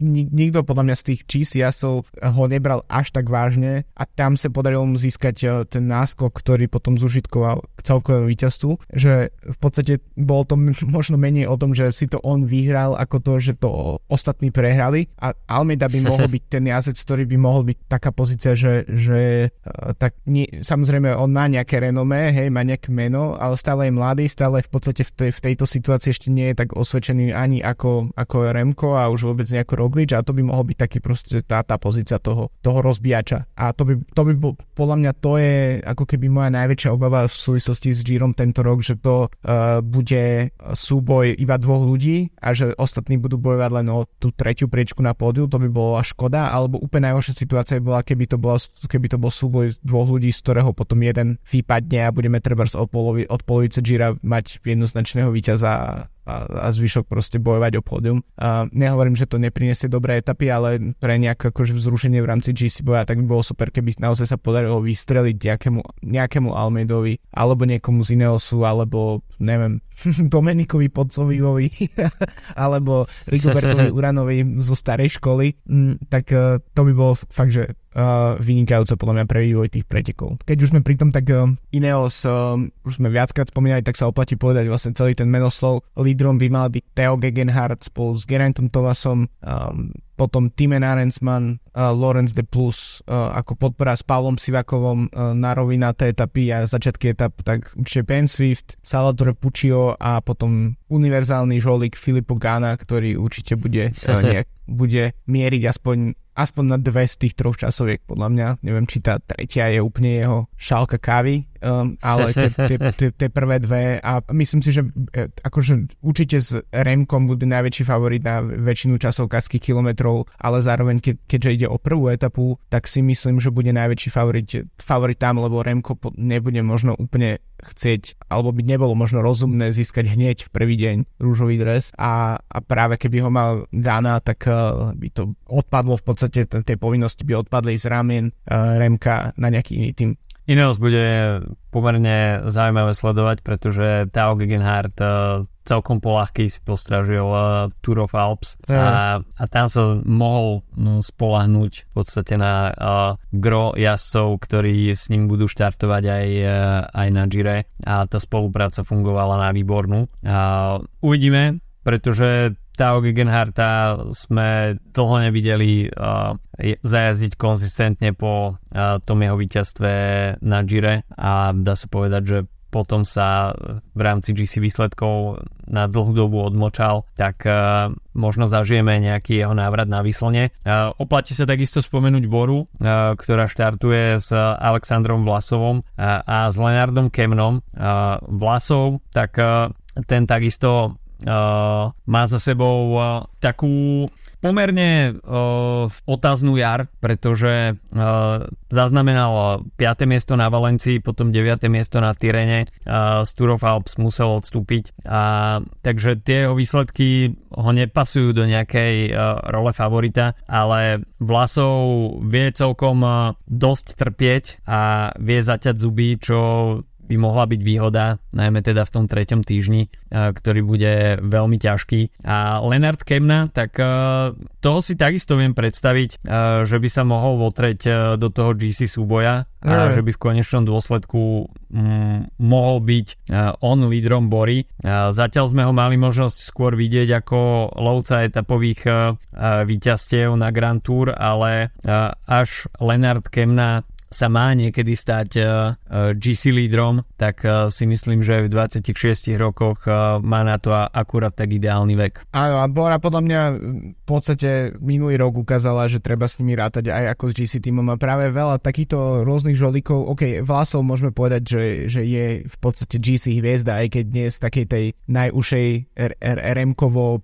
nikto podľa mňa z tých čísiasov ho nebral až tak vážne a tam sa podarilo mu získať e, ten náskok, ktorý potom zužitkoval k celkovému víťazstvu, že v podstate bolo to možno menej o tom, že si to on vyhral, ako to, že to ostatní prehrali a Almeida by mohol [LAUGHS] byť ten jazdec, ktorý by mohol byť taká pozícia, že, že e, tak nie, samozrejme on má nejaké renomé, hej, má nejaké meno, ale stále je mladý, stále v podstate v, tej, v tejto situácii ešte nie je tak osvedčený ani ako, ako Remko a už vôbec nejako Roglič a to by mohol byť taký proste tá, tá pozícia toho, toho rozbíjača. A to by, to by bol, podľa mňa to je ako keby moja najväčšia obava v súvislosti s Girom tento rok, že to uh, bude súboj iba dvoch ľudí a že ostatní budú bojovať len o tú tretiu priečku na pódiu, to by bola škoda, alebo úplne najhoršia situácia by bola, keby to, bola, keby to bol súboj dvoch ľudí, z ktorého potom jeden vypadne a budeme treba od, polovi, od polovice Gira mať jednoznačného víťaza a, a zvyšok proste bojovať o pódium. A nehovorím, že to nepriniesie dobré etapy, ale pre nejaké akože vzrušenie v rámci GC boja, tak by bolo super, keby naozaj sa podarilo vystreliť nejakému, nejakému Almeidovi, alebo niekomu z Ineosu, alebo neviem, [LAUGHS] Domenikovi Podcovivovi, [LAUGHS] alebo Rigobertovi [LAUGHS] Uranovi zo starej školy, mm, tak uh, to by bolo fakt, že uh, vynikajúce podľa mňa pre vývoj tých pretekov. Keď už sme pri tom, tak uh, Ineos, uh, už sme viackrát spomínali, tak sa oplatí povedať vlastne celý ten menoslov. Lídrom by mal byť Theo Gegenhardt spolu s Gerantom Tovasom, um, potom Timen Arensman, uh, Lorenz de Plus uh, ako podpora s Pavlom Sivakovom uh, na rovinaté etapy a začiatky etap, tak určite Ben Swift, Salvatore Puccio a potom univerzálny žolík Filipo Gana, ktorý určite bude, [LAUGHS] uh, nejak, bude mieriť aspoň aspoň na dve z tých troch časoviek, podľa mňa. Neviem, či tá tretia je úplne jeho šálka kávy, um, ale [LAUGHS] tie prvé dve a myslím si, že e, akože určite s Remkom bude najväčší favorit na väčšinu časovkárských kilometrov, ale zároveň ke, keďže ide o prvú etapu, tak si myslím, že bude najväčší favorit, favorit tam, lebo Remko nebude možno úplne chcieť, alebo by nebolo možno rozumné získať hneď v prvý deň rúžový dres a, a práve keby ho mal Gana, tak uh, by to odpadlo v podstate, tej povinnosti by odpadli z ramien uh, Remka na nejaký iný tým. Ineos bude pomerne zaujímavé sledovať, pretože Tao Gegenhardt uh, celkom polahký si postražil uh, Tour of Alps. A, a tam sa mohol no, spolahnúť v podstate na uh, gro jazdcov, ktorí s ním budú štartovať aj, uh, aj na Gire. A tá spolupráca fungovala na výbornú. Uh, uvidíme, pretože Tao Gegenharta sme dlho nevideli uh, zajazdiť konzistentne po uh, tom jeho víťazstve na Gire. A dá sa povedať, že potom sa v rámci GC výsledkov na dlhú dobu odmočal, tak možno zažijeme nejaký jeho návrat na výslne. Oplatí sa takisto spomenúť Boru, ktorá štartuje s Alexandrom Vlasovom a s Lenardom Kemnom. Vlasov, tak ten takisto má za sebou takú pomerne uh, otáznu jar, pretože uh, zaznamenal 5. miesto na Valencii, potom 9. miesto na Tyrene, uh, z Alps musel odstúpiť. A, takže tie jeho výsledky ho nepasujú do nejakej uh, role favorita, ale Vlasov vie celkom uh, dosť trpieť a vie zaťať zuby, čo by mohla byť výhoda, najmä teda v tom treťom týždni, ktorý bude veľmi ťažký. A Leonard Kemna, tak toho si takisto viem predstaviť, že by sa mohol votreť do toho GC súboja a že by v konečnom dôsledku mm, mohol byť on lídrom Bory. Zatiaľ sme ho mali možnosť skôr vidieť ako lovca etapových víťazstiev na Grand Tour, ale až Leonard Kemna sa má niekedy stať uh, uh, GC lídrom, tak uh, si myslím, že v 26 rokoch má na to akurát tak ideálny vek. Áno, a Bora podľa mňa v podstate minulý rok ukázala, že treba s nimi rátať aj ako s GC týmom a práve veľa takýchto rôznych žolíkov, ok, Vlasov môžeme povedať, že, že je v podstate GC hviezda, aj keď dnes z takej tej najúšej RM-kovo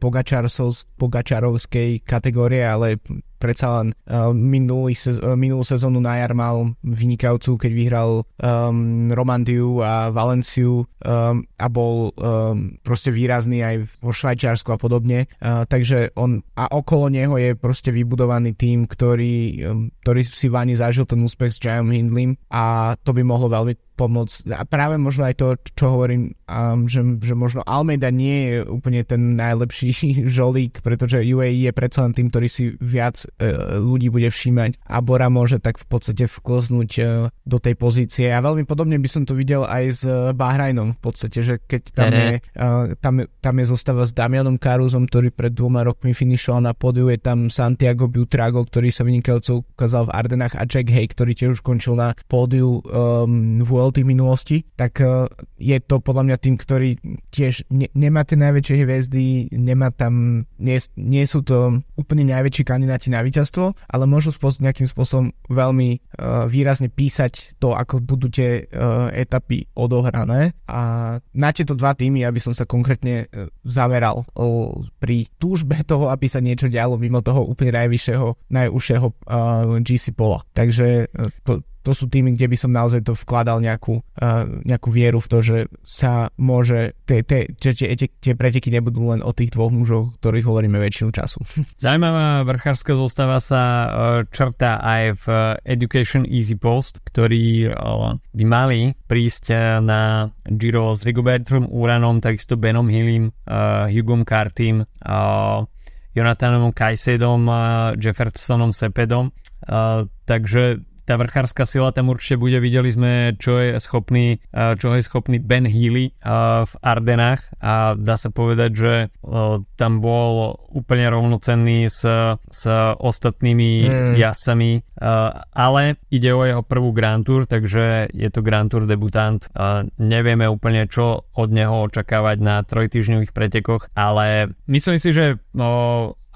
pogačarovskej kategórie, ale predsa len uh, minulý sez- uh, minulú sezónu na jar mal vynikajúcu, keď vyhral um, Romandiu a Valenciu um, a bol um, proste výrazný aj vo Švajčiarsku a podobne. Uh, takže on a okolo neho je proste vybudovaný tým, ktorý, um, ktorý si Vani zažil ten úspech s Jayom Hindlim a to by mohlo veľmi pomôcť. A práve možno aj to, čo hovorím, um, že, že možno Almeida nie je úplne ten najlepší [LAUGHS] žolík, pretože UAE je predsa len tým, ktorý si viac uh, ľudí bude všímať a Bora môže tak v podstate vkloznúť uh, do tej pozície. A veľmi podobne by som to videl aj s uh, Bahrajnom v podstate, že keď tam je, uh, tam, tam je zostava s Damianom Karuzom, ktorý pred dvoma rokmi finišoval na pódiu, je tam Santiago Butrago, ktorý sa vynikajúco ukázal v Ardenách a Jack Hay, ktorý tiež už končil na pódiu um, v tých minulosti, tak uh, je to podľa mňa tým, ktorý tiež ne, nemá tie najväčšie hviezdy, nemá tam, nie, nie sú to úplne najväčší kandidáti na víťazstvo, ale môžu spôsob, nejakým spôsobom veľmi uh, výrazne písať to, ako budú tie uh, etapy odohrané. A na tieto dva týmy, aby som sa konkrétne uh, zameral uh, pri túžbe toho, aby sa niečo dialo mimo toho úplne najvyššieho, najúžšieho uh, GC pola. Takže uh, to, to sú týmy, kde by som naozaj to vkladal nejakú, uh, nejakú vieru v to, že sa môže, tie, tie, tie, tie, tie preteky nebudú len o tých dvoch mužoch, ktorých hovoríme väčšinu času. [LAUGHS] Zaujímavá vrchárska zostava sa uh, črta aj v Education Easy Post, ktorí uh, by mali prísť na Giro s Rigobertom Uranom, takisto Benom Hillim, uh, Hugom Cartym, uh, Jonathanom Kajsedom, uh, Jeffersonom Sepedom. Uh, takže tá vrchárska sila tam určite bude. Videli sme, čo je schopný, čo je schopný Ben Healy v Ardenách a dá sa povedať, že tam bol úplne rovnocenný s, s ostatnými mm. jasami, ale ide o jeho prvú Grand Tour, takže je to Grand Tour debutant. Nevieme úplne, čo od neho očakávať na trojtyžňových pretekoch, ale myslím si, že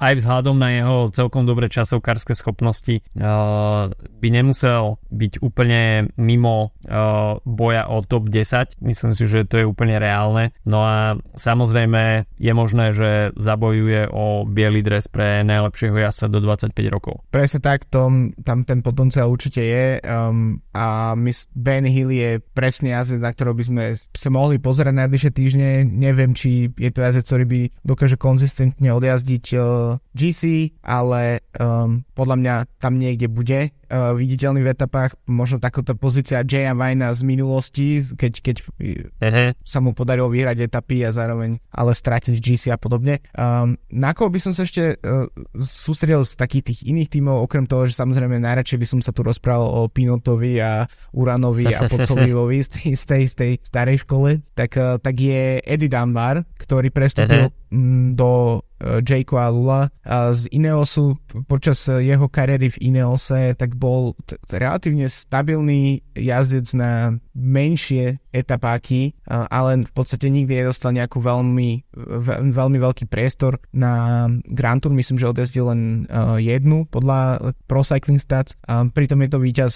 aj vzhľadom na jeho celkom dobré časovkárske schopnosti uh, by nemusel byť úplne mimo uh, boja o top 10. Myslím si, že to je úplne reálne. No a samozrejme je možné, že zabojuje o biely dres pre najlepšieho jasa do 25 rokov. Presne tak, tom, tam ten potenciál určite je um, a Ben Hill je presne jazdec, na ktorého by sme sa mohli pozerať najbližšie týždne. Neviem, či je to jazdec, ktorý by dokáže konzistentne odjazdiť uh, GC, ale um, podľa mňa tam niekde bude uh, viditeľný v etapách, možno takáto pozícia Jaya Vajna z minulosti, keď, keď uh-huh. sa mu podarilo vyhrať etapy a zároveň ale strátiť GC a podobne. Um, na koho by som sa ešte uh, sústredil z takých tých iných tímov, okrem toho, že samozrejme najradšej by som sa tu rozprával o Pinotovi a Uranovi a [LAUGHS] Pocolivovi z tej, z tej, z tej starej škole, tak, uh, tak je Eddie Dunbar, ktorý prestúpil uh-huh. do a Lula z Ineosu počas jeho kariéry v Ineose tak bol t- relatívne stabilný jazdec na menšie etapáky, ale v podstate nikdy nedostal nejakú veľmi, veľmi veľký priestor na Grand Tour. Myslím, že odjazdil len jednu podľa Pro Cycling Stats. Pritom je to víťaz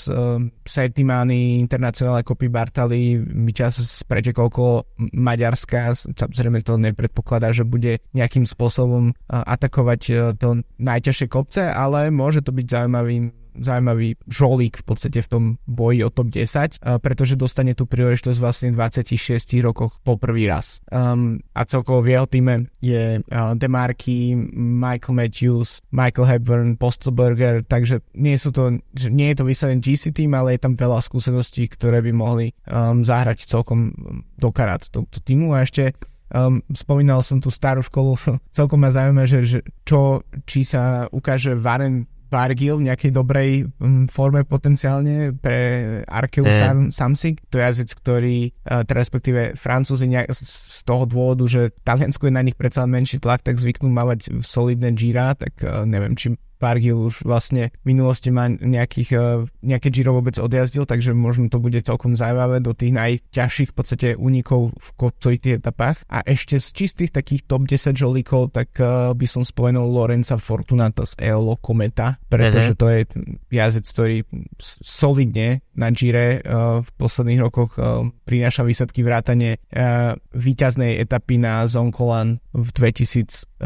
Settimani, Internacionale Copy Bartali, víťaz z pretekov okolo Maďarska. Samozrejme to nepredpokladá, že bude nejakým spôsobom atakovať to najťažšie kopce, ale môže to byť zaujímavým zaujímavý žolík v podstate v tom boji o top 10, pretože dostane tú príležitosť vlastne v 26 rokoch po prvý raz. Um, a celkovo v jeho týme je uh, Demarky, Michael Matthews, Michael Hepburn, Postelberger, takže nie, sú to, nie je to vyslovene GC tým, ale je tam veľa skúseností, ktoré by mohli um, zahrať celkom do karát tohto týmu a ešte Um, spomínal som tú starú školu, [LAUGHS] celkom ma zaujíma, že, že čo, či sa ukáže Varen Bargil v nejakej dobrej um, forme potenciálne pre Arkeu mm. Sam, Samsig. To je jazyc, ktorý, uh, teda respektíve Francúzi nejak, z toho dôvodu, že Taliansko je na nich predsa menší tlak, tak zvyknú mávať solidné Gira, tak uh, neviem, či Bargil už vlastne v minulosti má nejakých, e, nejaké Giro vôbec odjazdil, takže možno to bude celkom zaujímavé do tých najťažších v podstate únikov v kopcovitých etapách. A ešte z čistých takých top 10 žolíkov, tak uh, by som spomenul Lorenza Fortunata z Eolo Kometa, pretože to je jazdec, ktorý solidne na Gire uh, v posledných rokoch uh, prináša výsledky vrátane uh, víťaznej etapy na Zonkolan v 2021.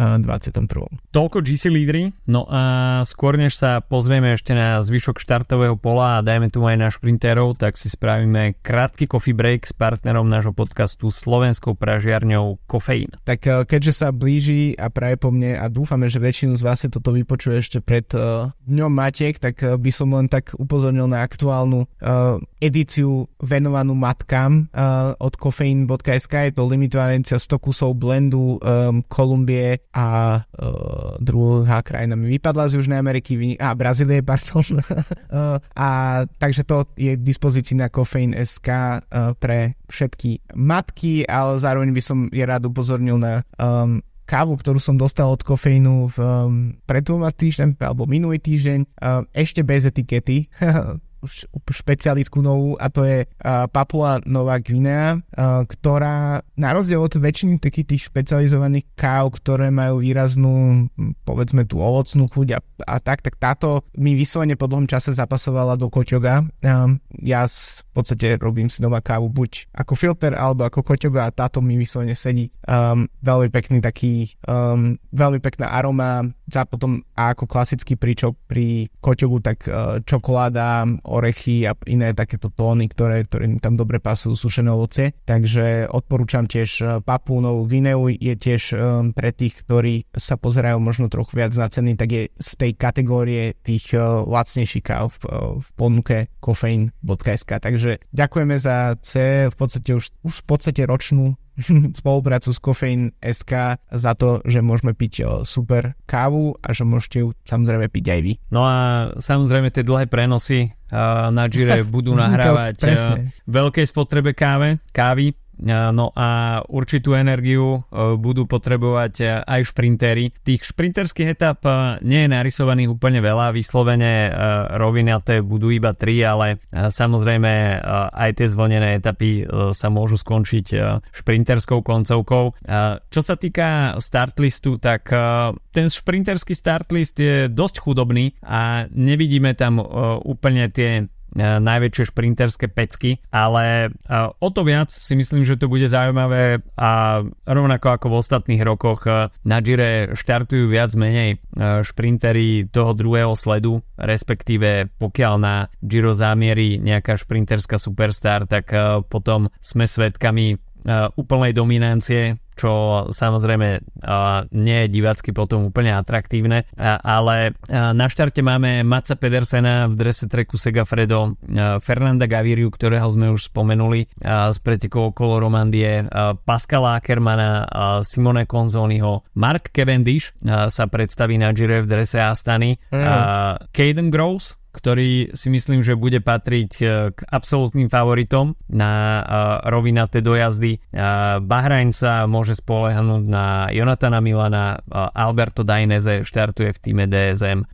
Toľko GC lídry, no a skôr než sa pozrieme ešte na zvyšok štartového pola a dajme tu aj na šprinterov, tak si spravíme krátky coffee break s partnerom nášho podcastu slovenskou pražiarňou Kofeín. Tak eh, keďže sa blíži a praje po mne a dúfame, že väčšinu z vás toto vypočuje ešte pred dňom Matiek, tak by som len tak upozornil na aktuálnu edíciu venovanú matkám uh, od kofeín.sk. Je to limitovaná 100 kusov blendu um, Kolumbie a uh, druhá krajina mi vypadla z Južnej Ameriky a Brazílie, [LAUGHS] pardon. a takže to je k dispozícii na Kofeín.sk pre všetky matky, ale zároveň by som je rád upozornil na um, kávu, ktorú som dostal od kofeínu v um, pred dvoma týždeň alebo minulý týždeň, um, ešte bez etikety. [LAUGHS] špecialitku novú a to je uh, Papua Nová Guinea, uh, ktorá na rozdiel od väčšiny takých tých špecializovaných káv, ktoré majú výraznú povedzme tú ovocnú chuť a, a tak, tak táto mi vyslovene po dlhom čase zapasovala do koťoga. Ja v podstate robím si doma kávu buď ako filter alebo ako koťoga a táto mi vyslovene sedí. Um, veľmi pekný taký, um, veľmi pekná aroma, za potom a ako klasický príčok pri koťogu, tak uh, čokoláda, orechy a iné takéto tóny, ktoré, ktoré tam dobre pasujú sušené ovoce. Takže odporúčam tiež e, Papu Novú Gineu, je tiež um, pre tých, ktorí sa pozerajú možno trochu viac na ceny, tak je z tej kategórie tých lacnejších káv v, v ponuke kofeín.sk. Takže ďakujeme za C, v podstate už, už v podstate ročnú [LAUGHS] spoluprácu s Kofeín SK za to, že môžeme piť super kávu a že môžete ju samozrejme piť aj vy. No a samozrejme tie dlhé prenosy na Gire [LAUGHS] budú nahrávať veľkej spotrebe káve, kávy, No a určitú energiu e, budú potrebovať e, aj šprintery. Tých šprinterských etap e, nie je narysovaných úplne veľa, vyslovene rovinaté budú iba tri, ale samozrejme aj tie zvlnené etapy sa môžu skončiť šprinterskou koncovkou. Čo sa týka startlistu, tak ten šprinterský startlist je dosť chudobný a nevidíme tam úplne tie E, najväčšie šprinterské pecky, ale e, o to viac si myslím, že to bude zaujímavé a rovnako ako v ostatných rokoch e, na Gire štartujú viac menej šprintery toho druhého sledu, respektíve pokiaľ na Giro zámierí nejaká šprinterská superstar, tak potom sme svedkami úplnej dominancie čo samozrejme nie je divácky potom úplne atraktívne, ale na štarte máme Maca Pedersena v drese treku Segafredo, Fernanda Gaviriu, ktorého sme už spomenuli z pretekov okolo Romandie, Pascala Ackermana, Simone Konzoniho, Mark Cavendish sa predstaví na Gire v drese Astany, mm. Caden Groves ktorý si myslím, že bude patriť e, k absolútnym favoritom na e, rovinaté dojazdy. E, Bahrain sa môže spolehnúť na Jonatana Milana, Alberto Dainese štartuje v týme DSM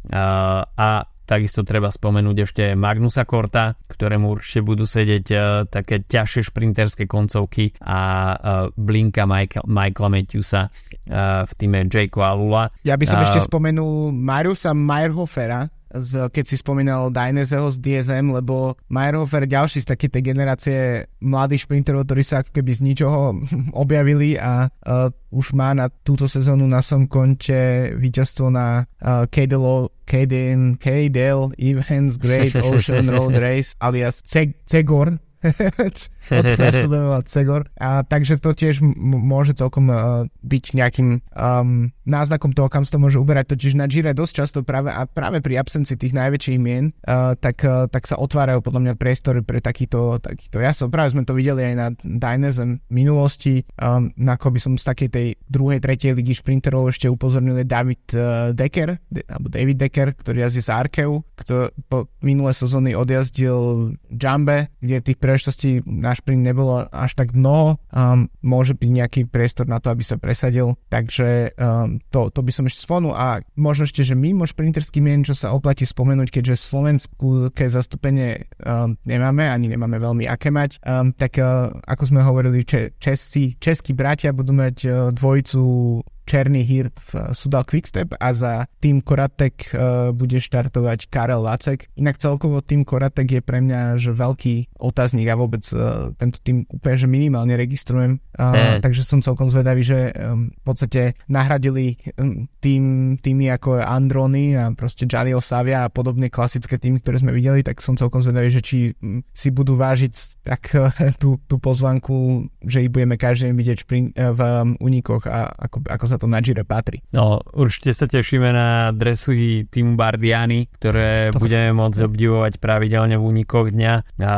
a takisto treba spomenúť ešte Magnusa Korta, ktorému určite budú sedieť uh, také ťažšie šprinterské koncovky a uh, Blinka Michael, Michaela Matthewsa uh, v týme Jakea Alula. Ja by som ešte spomenul Mariusa Meyerhofera, z, keď si spomínal Dainezeho z DSM, lebo Meyerhofer ďalší z takej tej generácie mladých šprinterov, ktorí sa ako keby z ničoho [LAUGHS] objavili a uh, už má na túto sezónu na som konte víťazstvo na uh, KDL, KDN, KDL Evans Great [LAUGHS] Ocean Road Race alias Cegor, [LAUGHS] Mať [LAUGHS] Segor. A, takže to tiež m- môže celkom uh, byť nejakým um, náznakom toho, kam sa to môže uberať. Totiž na Gire dosť často práve, a práve pri absencii tých najväčších mien, uh, tak, uh, tak sa otvárajú podľa mňa priestory pre takýto, takýto som Práve sme to videli aj na Dynasm minulosti. Um, na ako by som z takej tej druhej, tretej ligy šprinterov ešte upozornil je David uh, Decker, de, alebo David Decker, ktorý jazdí z Arkeu, ktorý po minulé sezóny odjazdil Jambe, kde tých príležitostí na šprint nebolo až tak mnoho. Um, môže byť nejaký priestor na to, aby sa presadil. Takže um, to, to by som ešte spomenul. A možno ešte, že mimo šprinterský mien, čo sa oplatí spomenúť, keďže Slovensku keď zastúpenie um, nemáme, ani nemáme veľmi aké mať, um, tak uh, ako sme hovorili, če, českí, českí bratia budú mať uh, dvojicu Černý Hirt v eh, Sudal Quickstep a za tým Koratek uh, bude štartovať Karel Vacek. Inak celkovo tým Koratek je pre mňa že veľký otáznik a vôbec uh, tento tým úplne že minimálne registrujem. Mm. Takže som celkom zvedavý, že v podstate nahradili tým, týmy ako Androny a proste Gianni Savia a podobné klasické týmy, ktoré sme videli, tak som celkom zvedavý, že či um, si budú vážiť tak tú, tú pozvanku, že ich budeme každý vidieť šprin, uh, v unikoch a ako, ako sa to na Gire patrí. No, určite sa tešíme na dresy týmu Bardiani, ktoré to budeme môcť obdivovať pravidelne v únikoch dňa. A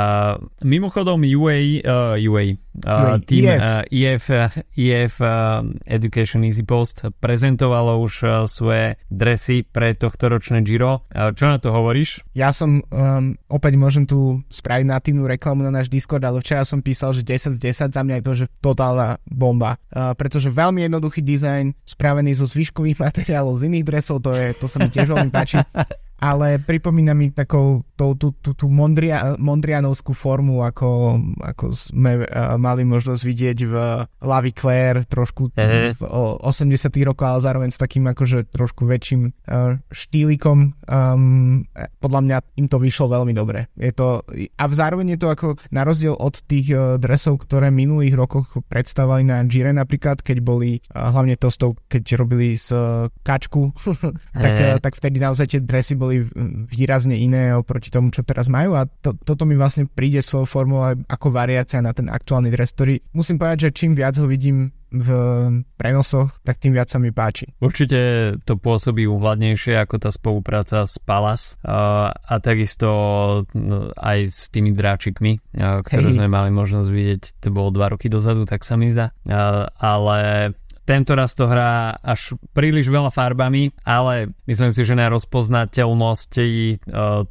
mimochodom UA, uh, UA Uh, tým EF, uh, EF, uh, Education Easy Post prezentovalo už uh, svoje dresy pre tohto ročné Giro. Uh, čo na to hovoríš? Ja som, um, opäť môžem tu spraviť natívnu reklamu na náš Discord, ale včera som písal, že 10 z 10 za mňa je to, že totálna bomba. Uh, pretože veľmi jednoduchý dizajn, spravený zo zvyškových [LAUGHS] materiálov z iných dresov, to, je, to sa mi tiež veľmi páči. [LAUGHS] ale pripomína mi takou tú, tú, tú, tú mondria, mondrianovskú formu, ako, ako sme uh, mali možnosť vidieť v Lavi Claire trošku mm-hmm. v o, 80 rokoch, ale zároveň s takým akože trošku väčším uh, štýlikom. Um, podľa mňa im to vyšlo veľmi dobre. Je to, a zároveň je to ako na rozdiel od tých uh, dresov, ktoré v minulých rokoch predstavovali na Gire napríklad, keď boli uh, hlavne to s tou, keď robili z uh, kačku, [LAUGHS] tak, uh, tak vtedy naozaj tie dresy boli boli výrazne iné oproti tomu, čo teraz majú a to, toto mi vlastne príde svojou formou ako variácia na ten aktuálny dres, ktorý musím povedať, že čím viac ho vidím v prenosoch, tak tým viac sa mi páči. Určite to pôsobí uhľadnejšie ako tá spolupráca s Palas a, a takisto aj s tými dráčikmi, ktoré hey. sme mali možnosť vidieť, to bolo dva roky dozadu, tak sa mi zdá. Ale tento raz to hrá až príliš veľa farbami, ale myslím si, že na rozpoznateľnosti e,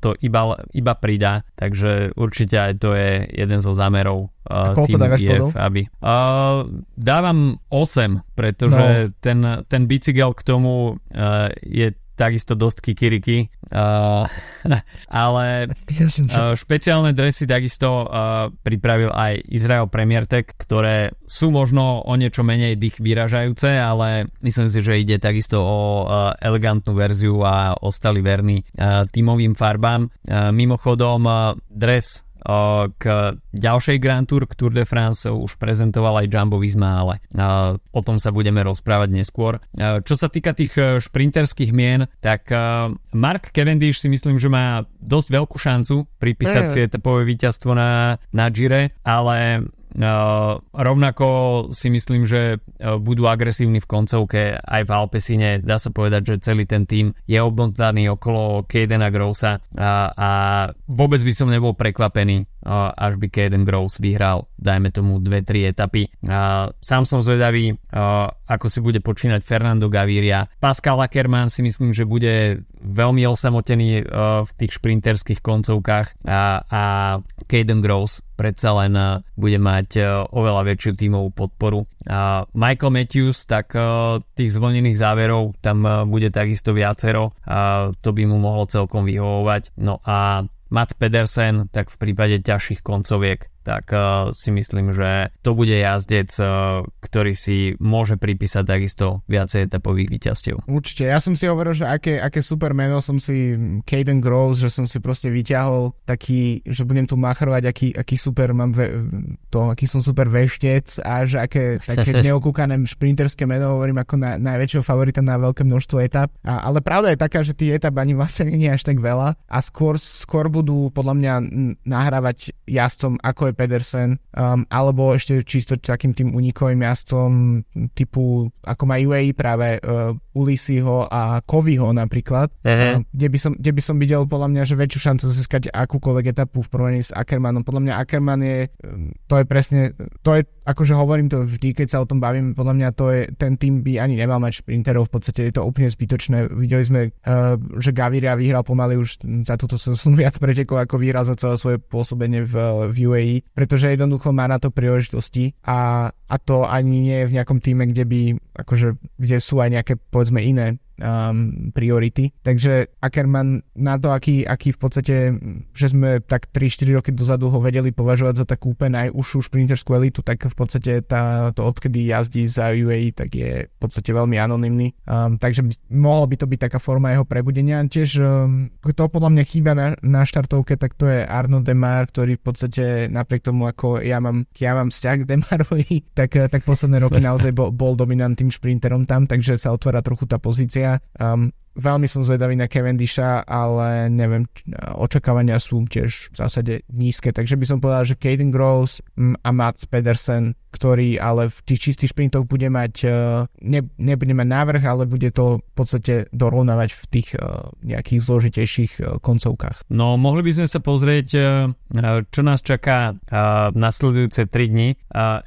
to iba, iba pridá, takže určite aj to je jeden zo zámerov uh, koľko dávaš aby... Uh, dávam 8, pretože no. ten, ten bicykel k tomu uh, je takisto dosť kikiriky, uh, [LAUGHS] ale uh, špeciálne dresy takisto uh, pripravil aj Izrael Premier Tech, ktoré sú možno o niečo menej dých vyražajúce, ale myslím si, že ide takisto o uh, elegantnú verziu a ostali verní uh, tímovým farbám. Uh, mimochodom, uh, dres k ďalšej Grand Tour, k Tour de France už prezentoval aj Jumbo Visma, ale o tom sa budeme rozprávať neskôr. Čo sa týka tých šprinterských mien, tak Mark Cavendish si myslím, že má dosť veľkú šancu pripísať mm. si etapové víťazstvo na, na Gire, ale rovnako si myslím, že uh, budú agresívni v koncovke aj v Alpesine. Dá sa povedať, že celý ten tým je obmontaný okolo Kadena Grossa a, a vôbec by som nebol prekvapený, uh, až by Kaden Gross vyhral, dajme tomu 2-3 etapy. Uh, sám som zvedavý, uh, ako si bude počínať Fernando Gaviria. Pascal Ackermann si myslím, že bude veľmi osamotený v tých šprinterských koncovkách a, a Caden Gross predsa len bude mať oveľa väčšiu tímovú podporu. A Michael Matthews, tak tých zvlnených záverov tam bude takisto viacero a to by mu mohlo celkom vyhovovať. No a Mats Pedersen, tak v prípade ťažších koncoviek tak uh, si myslím, že to bude jazdec, uh, ktorý si môže pripísať takisto viacej etapových víťazstiev. Určite, ja som si hovoril, že aké, aké super meno som si Caden Gross, že som si proste vyťahol taký, že budem tu machrovať, aký, aký super mám ve, to, aký som super veštec a že aké také [LAUGHS] neokúkané šprinterské meno hovorím ako na, najväčšieho favorita na veľké množstvo etap. A, ale pravda je taká, že tých etap ani vlastne nie je až tak veľa a skôr, skôr budú podľa mňa nahrávať jazdcom ako je Pedersen, um, alebo ešte čisto takým tým unikovým jazdcom typu, ako má UAE práve uh, Ulisiho a Koviho napríklad, uh-huh. uh, kde, by som, kde by som videl podľa mňa, že väčšiu šancu získať akúkoľvek etapu v porovnaní s Ackermanom. Podľa mňa Ackerman je, um, to je presne, to je, akože hovorím to vždy, keď sa o tom bavím, podľa mňa to je, ten tým by ani nemal mať šprinterov, v podstate je to úplne zbytočné. Videli sme, uh, že Gaviria vyhral pomaly už za túto sezónu [LAUGHS] viac pretekov, ako vyhral za celé svoje pôsobenie v, v UAE pretože jednoducho má na to príležitosti a, a to ani nie je v nejakom týme, kde by, akože, kde sú aj nejaké, povedzme, iné um, priority. Takže Ackerman na to, aký, aký v podstate, že sme tak 3-4 roky dozadu ho vedeli považovať za takú úplne najúžšiu šprinterskú elitu, tak v podstate tá, to odkedy jazdí za UAE, tak je v podstate veľmi anonymný. Um, takže by, mohlo by to byť taká forma jeho prebudenia. Tiež um, to podľa mňa chýba na, na štartovke, tak to je Arno Demar, ktorý v podstate napriek tomu, ako ja mám, ja mám vzťah k Demarovi, [LAUGHS] tak, tak posledné roky [LAUGHS] naozaj bol, bol dominantným šprinterom tam, takže sa otvára trochu tá pozícia Um, Veľmi som zvedavý na Cavendisha, ale neviem, očakávania sú tiež v zásade nízke, takže by som povedal, že Caden Gross a Mats Pedersen, ktorý ale v tých čistých šprintoch bude mať, e, ne, nebude mať návrh, ale bude to v podstate dorovnávať v tých uh, nejakých zložitejších uh, koncovkách. No, mohli by sme sa pozrieť, čo nás čaká nasledujúce 3 dni.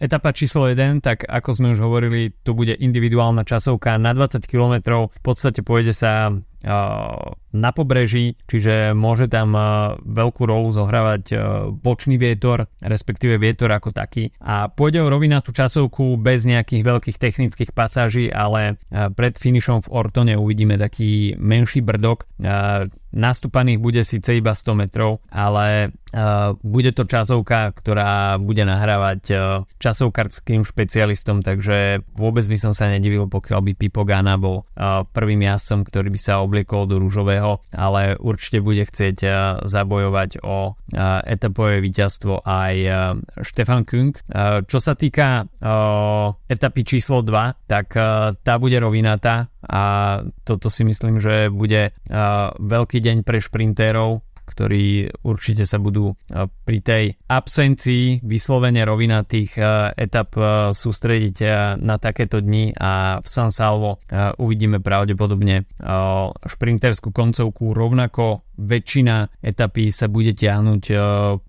Etapa číslo 1, tak ako sme už hovorili, tu bude individuálna časovka na 20 km, v podstate pôjde sa Um, na pobreží, čiže môže tam veľkú rolu zohrávať bočný vietor, respektíve vietor ako taký. A pôjde o rovinatú časovku bez nejakých veľkých technických pasáží, ale pred finišom v Ortone uvidíme taký menší brdok. Nastúpaných bude síce iba 100 metrov, ale bude to časovka, ktorá bude nahrávať časovkarským špecialistom, takže vôbec by som sa nedivil, pokiaľ by Pipo Gana bol uh, prvým jazdcom, ktorý by sa obliekol do rúžového, ale určite bude chcieť uh, zabojovať o uh, etapové víťazstvo aj uh, Štefan Kung. Čo sa týka etapy číslo 2, tak tá bude rovinatá a toto si myslím, že bude veľký deň pre šprintérov, ktorí určite sa budú pri tej absencii vyslovene rovinatých etap sústrediť na takéto dni a v San Salvo uvidíme pravdepodobne šprinterskú koncovku. Rovnako väčšina etapy sa bude tiahnuť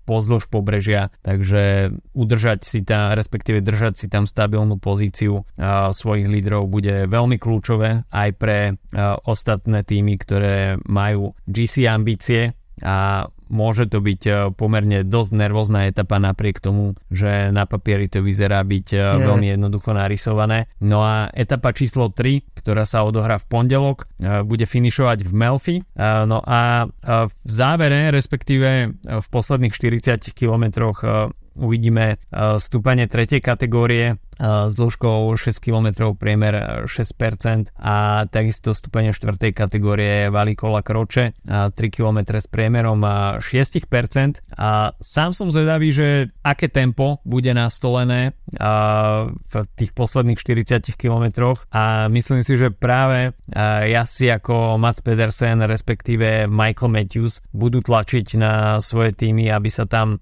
pozdĺž pobrežia, takže udržať si tam, respektíve držať si tam stabilnú pozíciu svojich lídrov bude veľmi kľúčové aj pre ostatné týmy, ktoré majú GC ambície a môže to byť e, pomerne dosť nervózna etapa napriek tomu, že na papieri to vyzerá byť e, Nie. veľmi jednoducho narysované. No a etapa číslo 3, ktorá sa odohrá v pondelok, e, bude finišovať v Melfi. No a v závere, respektíve v posledných 40 kilometroch uvidíme stúpanie tretej kategórie s dĺžkou 6 km priemer 6% a takisto stúpanie 4. kategórie Valikola Kroče 3 km s priemerom 6% a sám som zvedavý, že aké tempo bude nastolené v tých posledných 40 km a myslím si, že práve si ako Mats Pedersen respektíve Michael Matthews budú tlačiť na svoje týmy, aby sa tam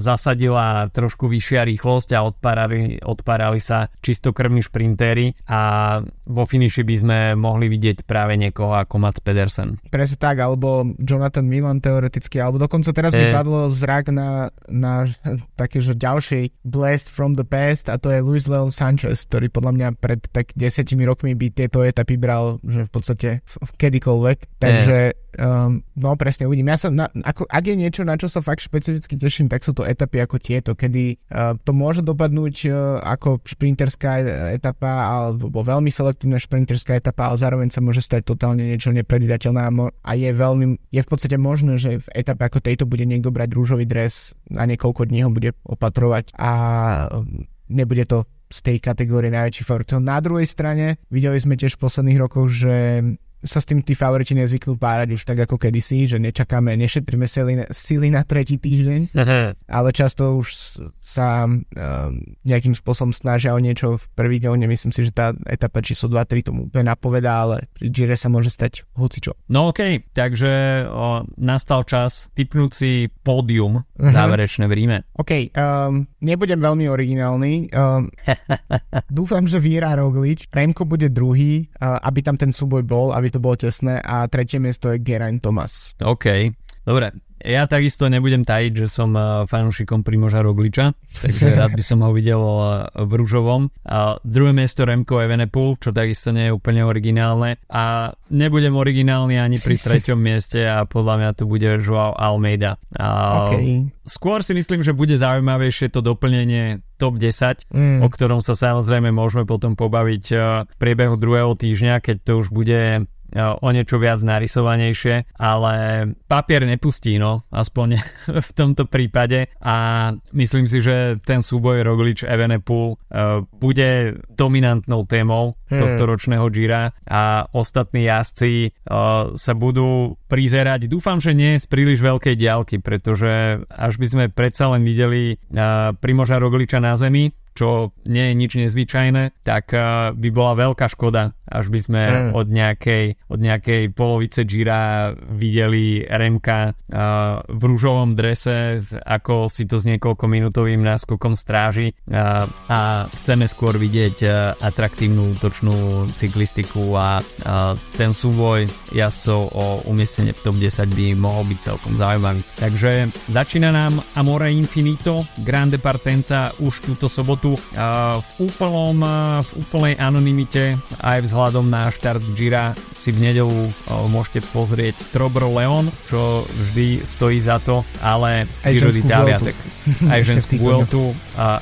zasadila trošku vyššia rýchlosť a odparali, odparali otvárali sa čistokrvní šprintéri a vo finiši by sme mohli vidieť práve niekoho ako Mats Pedersen. Presne tak, alebo Jonathan Milan teoreticky, alebo dokonca teraz e... mi padlo zrak na, na [LAUGHS] také, že ďalšej blast from the past a to je Luis Leon Sanchez, ktorý podľa mňa pred tak desiatimi rokmi by tieto etapy bral, že v podstate kedykoľvek. Takže e Um, no presne, uvidím. Ja sa, na, ako, ak je niečo, na čo sa fakt špecificky teším, tak sú to etapy ako tieto, kedy uh, to môže dopadnúť uh, ako šprinterská etapa alebo veľmi selektívna šprinterská etapa, ale zároveň sa môže stať totálne niečo nepredvídateľné a, mo- a je veľmi, je v podstate možné, že v etape ako tejto bude niekto brať rúžový dres a niekoľko dní ho bude opatrovať a um, nebude to z tej kategórie najväčší favorit. Na druhej strane videli sme tiež v posledných rokoch, že sa s tým tí favoriti nezvyknú párať už tak ako kedysi, že nečakáme, nešetríme sily, sily na tretí týždeň, uh-huh. ale často už sa um, nejakým spôsobom snažia o niečo v prvý deň. Myslím si, že tá etapa číslo 2-3 tomu úplne napovedá, ale pri Gire sa môže stať hocičo. No okej, okay. takže o, nastal čas typnúť si pódium uh-huh. záverečné v Ríme. OK, um, nebudem veľmi originálny. Um, [LAUGHS] dúfam, že vyhrá Roglič. Remko bude druhý, uh, aby tam ten súboj bol, aby to bolo tesné a tretie miesto je Geraint Thomas. OK, dobre. Ja takisto nebudem tajiť, že som eh, fanúšikom Primoža Rogliča, takže rád by som ho videl eh, v rúžovom. A druhé miesto Remko Evenepoel, čo takisto nie je úplne originálne. A nebudem originálny ani pri treťom [LAUGHS] mieste a podľa mňa to bude Joao Almeida. A okay. Skôr si myslím, že bude zaujímavejšie to doplnenie top 10, mm. o ktorom sa samozrejme môžeme potom pobaviť eh, v priebehu druhého týždňa, keď to už bude o niečo viac narysovanejšie, ale papier nepustí, no, aspoň [LAUGHS] v tomto prípade a myslím si, že ten súboj Roglič Evenepoel uh, bude dominantnou témou hmm. tohto ročného Gira a ostatní jazdci uh, sa budú prizerať. Dúfam, že nie z príliš veľkej diálky, pretože až by sme predsa len videli uh, Primoža Rogliča na zemi, čo nie je nič nezvyčajné, tak uh, by bola veľká škoda, až by sme mm. od, nejakej, od nejakej polovice Gira videli Remka uh, v rúžovom drese, ako si to s niekoľko minútovým náskokom stráži uh, a chceme skôr vidieť atraktívnu útočnú cyklistiku a ten súboj jazdcov o umiestnenie v top 10 by mohol byť celkom zaujímavý. Takže začína nám Amore Infinito, Grande Partenza už túto sobotu sobotu v, úplnom, v úplnej anonimite aj vzhľadom na štart Gira si v nedelu môžete pozrieť Trobro Leon, čo vždy stojí za to, ale aj Giro d'Italia, tak [LAUGHS] aj ženskú Vueltu,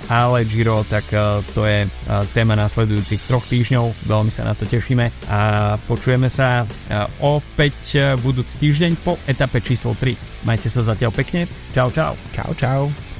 ale Giro, tak to je téma následujúcich troch týždňov, veľmi sa na to tešíme a počujeme sa opäť budúci týždeň po etape číslo 3. Majte sa zatiaľ pekne, čau čau. Čau čau.